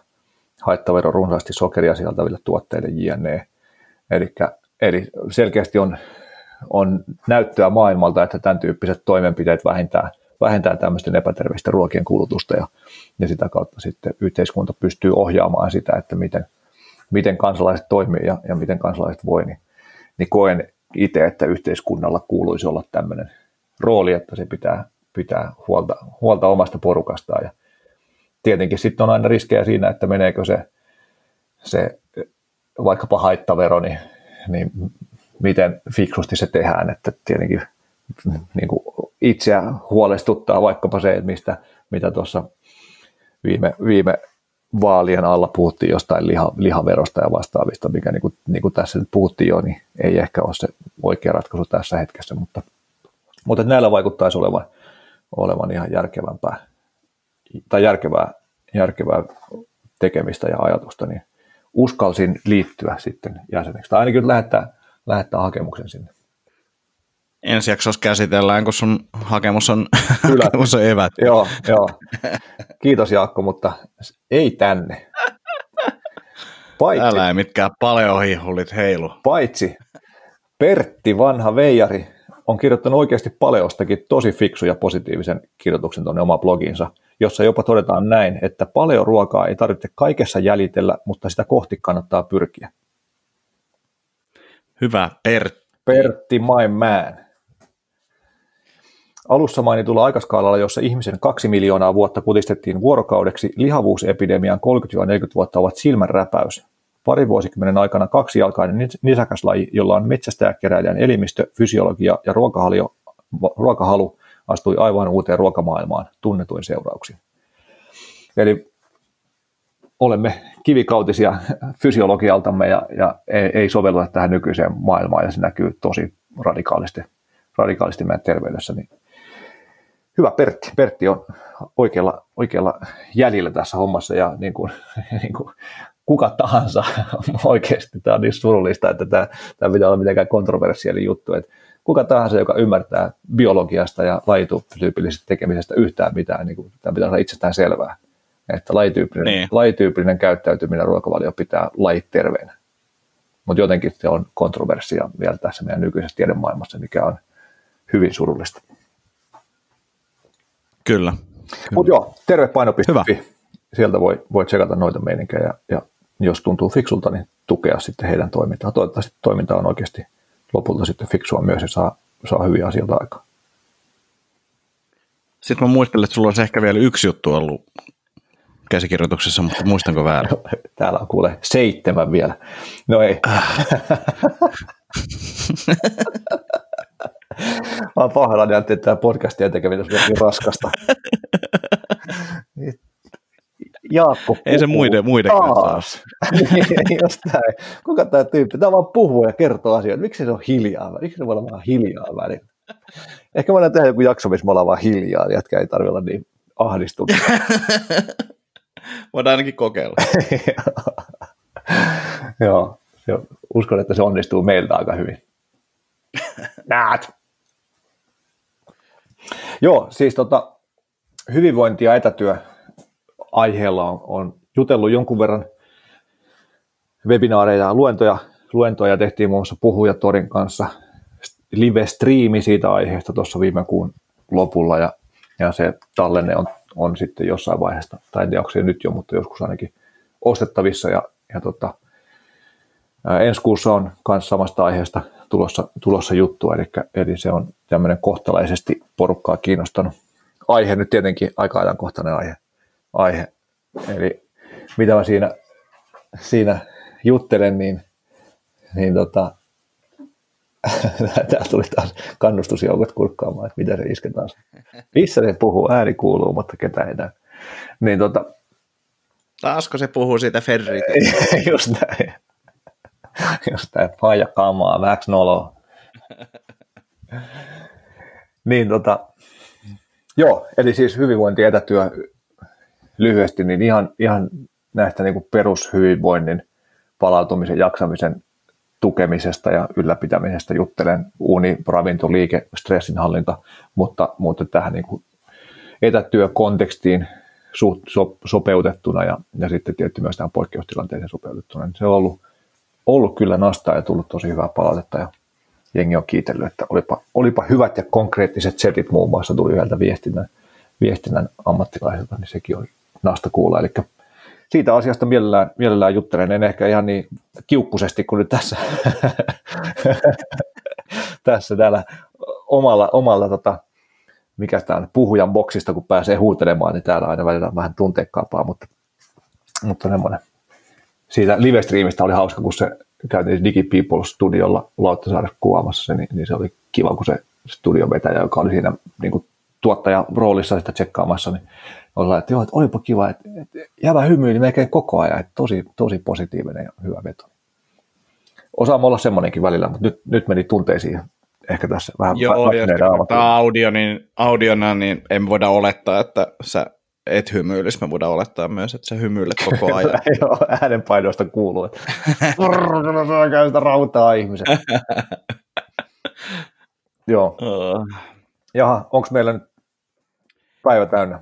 [SPEAKER 2] haittavero runsaasti sokeria sieltäville tuotteille jne. Elikkä, eli selkeästi on, on näyttöä maailmalta, että tämän tyyppiset toimenpiteet vähentää, vähentää tämmöisten epäterveellisten ruokien kulutusta ja, ja sitä kautta sitten yhteiskunta pystyy ohjaamaan sitä, että miten, miten kansalaiset toimii ja, ja miten kansalaiset voi, niin, niin koen itse, että yhteiskunnalla kuuluisi olla tämmöinen rooli, että se pitää pitää huolta, huolta omasta porukastaan. Ja tietenkin sitten on aina riskejä siinä, että meneekö se, se vaikkapa haittavero, niin, niin miten fiksusti se tehdään. Että tietenkin niin kuin itseä huolestuttaa vaikkapa se, että mistä, mitä tuossa viime, viime vaalien alla puhuttiin jostain liha, lihaverosta ja vastaavista, mikä niin kuin, niin kuin tässä nyt puhuttiin jo, niin ei ehkä ole se oikea ratkaisu tässä hetkessä, mutta Mutta näillä vaikuttaisi olevan, olevan ihan järkevämpää tai järkevää, järkevää tekemistä ja ajatusta, niin uskalsin liittyä sitten jäseneksi. Tai ainakin lähettää, lähettää hakemuksen sinne.
[SPEAKER 1] Ensi jaksossa käsitellään, kun sun hakemus on, hakemus on evät.
[SPEAKER 2] joo, joo. Kiitos Jaakko, mutta ei tänne.
[SPEAKER 1] Paitsi, ei mitkään paljon hihulit heilu.
[SPEAKER 2] Paitsi Pertti, vanha veijari, on kirjoittanut oikeasti paleostakin tosi fiksu ja positiivisen kirjoituksen tuonne oma blogiinsa, jossa jopa todetaan näin, että paleoruokaa ei tarvitse kaikessa jäljitellä, mutta sitä kohti kannattaa pyrkiä.
[SPEAKER 1] Hyvä, Pertti.
[SPEAKER 2] Pertti, my man. Alussa mainitulla aikaskaalalla, jossa ihmisen kaksi miljoonaa vuotta kutistettiin vuorokaudeksi, lihavuusepidemian 30-40 vuotta ovat silmänräpäys. Pari vuosikymmenen aikana kaksijalkainen nisäkäslaji, jolla on metsästäjäkeräilijän elimistö, fysiologia ja ruokahalu, ruokahalu astui aivan uuteen ruokamaailmaan tunnetuin seurauksin. Eli olemme kivikautisia fysiologialtamme ja, ja ei, ei sovelluta tähän nykyiseen maailmaan ja se näkyy tosi radikaalisti, radikaalisti meidän terveydessä. Niin hyvä Pertti. Pertti on oikealla, oikealla jäljellä tässä hommassa ja niin kuin, niin kuin kuka tahansa oikeasti. Tämä on niin surullista, että tämä, tämä pitää olla mitenkään kontroversiaali juttu. Että kuka tahansa, joka ymmärtää biologiasta ja lajityypillisestä tekemisestä yhtään mitään, niin kuin, tämä pitää olla itsestään selvää. Että lajityypillinen, niin. lajityypillinen käyttäytyminen ruokavalio pitää lajit terveenä. Mutta jotenkin se on kontroversia vielä tässä meidän nykyisessä tiedemaailmassa, mikä on hyvin surullista.
[SPEAKER 1] Kyllä.
[SPEAKER 2] Mutta joo, tervepaino.fi. Sieltä voi, voi tsekata noita meininkejä ja, ja jos tuntuu fiksulta, niin tukea sitten heidän toimintaa. Toivottavasti toiminta on oikeasti lopulta sitten fiksua myös ja saa, saa hyviä asioita aikaan.
[SPEAKER 1] Sitten mä muistelen, että sulla olisi ehkä vielä yksi juttu ollut käsikirjoituksessa, mutta muistanko väärin?
[SPEAKER 2] Täällä on kuule seitsemän vielä. No ei. Mä oon pahoillani, että tämä podcastien tekeminen on niin raskasta. Jaakko
[SPEAKER 1] Ei se muiden, muiden kanssa
[SPEAKER 2] Just näin. Kuka tämä tyyppi? Tämä vaan puhuu ja kertoo asioita. Miksi se on hiljaa? Miksi se voi olla vaan hiljaa välillä? Ehkä voidaan tehdä joku jakso, missä me ollaan vaan hiljaa, niin jätkä ei tarvitse olla niin ahdistunut.
[SPEAKER 1] voidaan ainakin kokeilla.
[SPEAKER 2] Joo, uskon, että se onnistuu meiltä aika hyvin. Näet! Joo, siis tota, hyvinvointi ja etätyö aiheella on, on jutellut jonkun verran webinaareja ja luentoja, luentoja tehtiin muun muassa Puhujatorin kanssa. Live-striimi siitä aiheesta tuossa viime kuun lopulla ja, ja se tallenne on, on sitten jossain vaiheessa, tai en tiedä onko se nyt jo, mutta joskus ainakin ostettavissa ja, ja tota, ensi kuussa on myös samasta aiheesta tulossa, tulossa juttu, eli, eli se on tämmöinen kohtalaisesti porukkaa kiinnostanut aihe, nyt tietenkin aika ajankohtainen aihe, aihe. Eli mitä mä siinä, siinä juttelen, niin, niin tota, täällä tuli taas kannustusjoukot kurkkaamaan, että mitä se iskee taas. Missä se puhuu, ääni kuuluu, mutta ketä ei näy. Niin tota,
[SPEAKER 1] Taasko se puhuu siitä Ferrit?
[SPEAKER 2] Just näin. Just näin, paija kamaa, väks noloa. niin tota, joo, eli siis hyvinvointi etätyö lyhyesti, niin ihan, ihan näistä niin perushyvinvoinnin palautumisen, jaksamisen tukemisesta ja ylläpitämisestä juttelen uni, ravinto, liike, stressinhallinta, mutta, mutta tähän niin etätyökontekstiin suht, so, sopeutettuna ja, ja sitten tietysti myös tähän poikkeustilanteeseen sopeutettuna. Niin se on ollut, ollut kyllä nastaa ja tullut tosi hyvää palautetta ja jengi on kiitellyt, että olipa, olipa hyvät ja konkreettiset setit muun muassa tuli yhdeltä viestinnän, viestinnän ammattilaiselta, niin sekin oli nasta kuulla. Eli siitä asiasta mielellään, mielellään juttelen, en ehkä ihan niin kiukkusesti kuin nyt tässä, tässä täällä omalla, omalla tota, mikä tämä on, puhujan boksista, kun pääsee huutelemaan, niin täällä aina välillä on vähän tunteikkaampaa, mutta, mutta semmoinen. Siitä live-streamistä oli hauska, kun se käytiin DigiPeople-studiolla Lauttasaaressa kuvaamassa se, niin, niin, se oli kiva, kun se studion vetäjä, joka oli siinä niin kuin tuottajan roolissa sitä tsekkaamassa, niin oli että, joo, että olipa kiva, että, että jäävä hymyili melkein koko ajan, että tosi, tosi positiivinen ja hyvä veto. Osaamme olla semmoinenkin välillä, mutta nyt, nyt meni tunteisiin ehkä tässä vähän
[SPEAKER 1] Joo, ja tämä audio, niin, audiona, niin en voida olettaa, että sä et hymyilisi. Me voidaan olettaa myös, että sä hymyilet koko ajan.
[SPEAKER 2] Joo, äänenpainoista kuuluu, että käy sitä rautaa ihmiset. Joo. Uh. Jaha, onko meillä nyt päivä täynnä?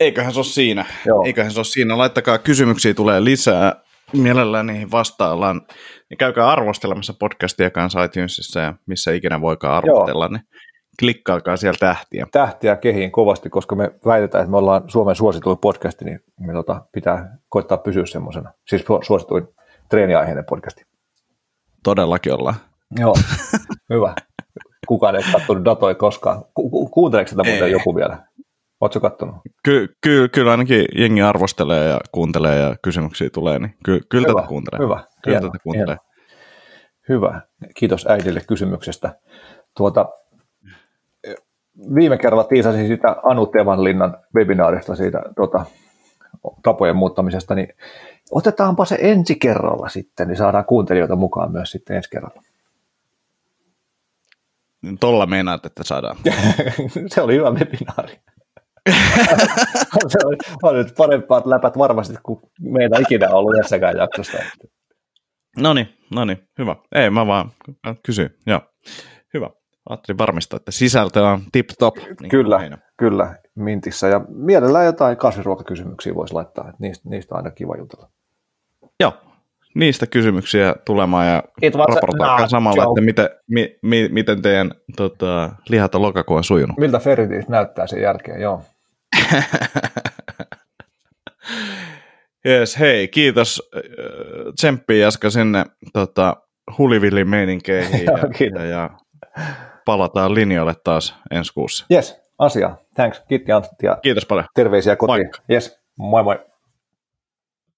[SPEAKER 1] Eiköhän se ole siinä. Joo. Eiköhän se ole siinä. Laittakaa kysymyksiä, tulee lisää. Mielellään niihin vastaillaan. Niin käykää arvostelemassa podcastia kanssa iTunesissa ja missä ikinä voikaan arvostella. Niin klikkaakaa siellä tähtiä.
[SPEAKER 2] Tähtiä kehiin kovasti, koska me väitetään, että me ollaan Suomen suosituin podcasti, niin me tota, pitää koittaa pysyä semmoisena. Siis suosituin treeniaiheinen podcasti.
[SPEAKER 1] Todellakin ollaan.
[SPEAKER 2] Joo, hyvä. Kukaan ei katsonut datoja koskaan. Ku- ku- kuunteleeko sitä muuten ei. joku vielä? Oletko kattonut?
[SPEAKER 1] Ky- ky- kyllä ainakin jengi arvostelee ja kuuntelee ja kysymyksiä tulee, niin ky- kyllä hyvä, tätä kuuntelee.
[SPEAKER 2] Hyvä,
[SPEAKER 1] kyllä hieno, tätä kuuntelee.
[SPEAKER 2] Hieno. Hyvä, kiitos äidille kysymyksestä. Tuota, viime kerralla tiisasin sitä Anu Tevanlinnan webinaarista siitä tuota, tapojen muuttamisesta, niin otetaanpa se ensi kerralla sitten, niin saadaan kuuntelijoita mukaan myös sitten ensi kerralla.
[SPEAKER 1] Tolla meinaat, että saadaan.
[SPEAKER 2] se oli hyvä webinaari. se oli, oli parempaa läpät varmasti kuin meitä ikinä ollut jossakaan jaksosta.
[SPEAKER 1] No niin, no niin, hyvä. Ei, mä vaan kysyin. Joo, hyvä. Ajattelin varmistaa, että sisältö on tip-top.
[SPEAKER 2] Niin kyllä, aina. kyllä, mintissä. Ja mielellään jotain kasvisruokakysymyksiä voisi laittaa, että niistä, niistä on aina kiva jutella.
[SPEAKER 1] Joo, niistä kysymyksiä tulemaan ja raportoikaa samalla, joke. että miten, mi, mi, miten teidän tota, lihat on lokakuun sujunut.
[SPEAKER 2] Miltä ferritit näyttää sen jälkeen, joo.
[SPEAKER 1] Jees, hei, kiitos tsemppiä Jaska sinne tota, hulivillin meininkeihin ja, ja, palataan linjoille taas ensi kuussa.
[SPEAKER 2] Yes, asia. Thanks. Kiitti Antti
[SPEAKER 1] Kiitos paljon.
[SPEAKER 2] Terveisiä kotiin. Moikka. Yes, moi moi.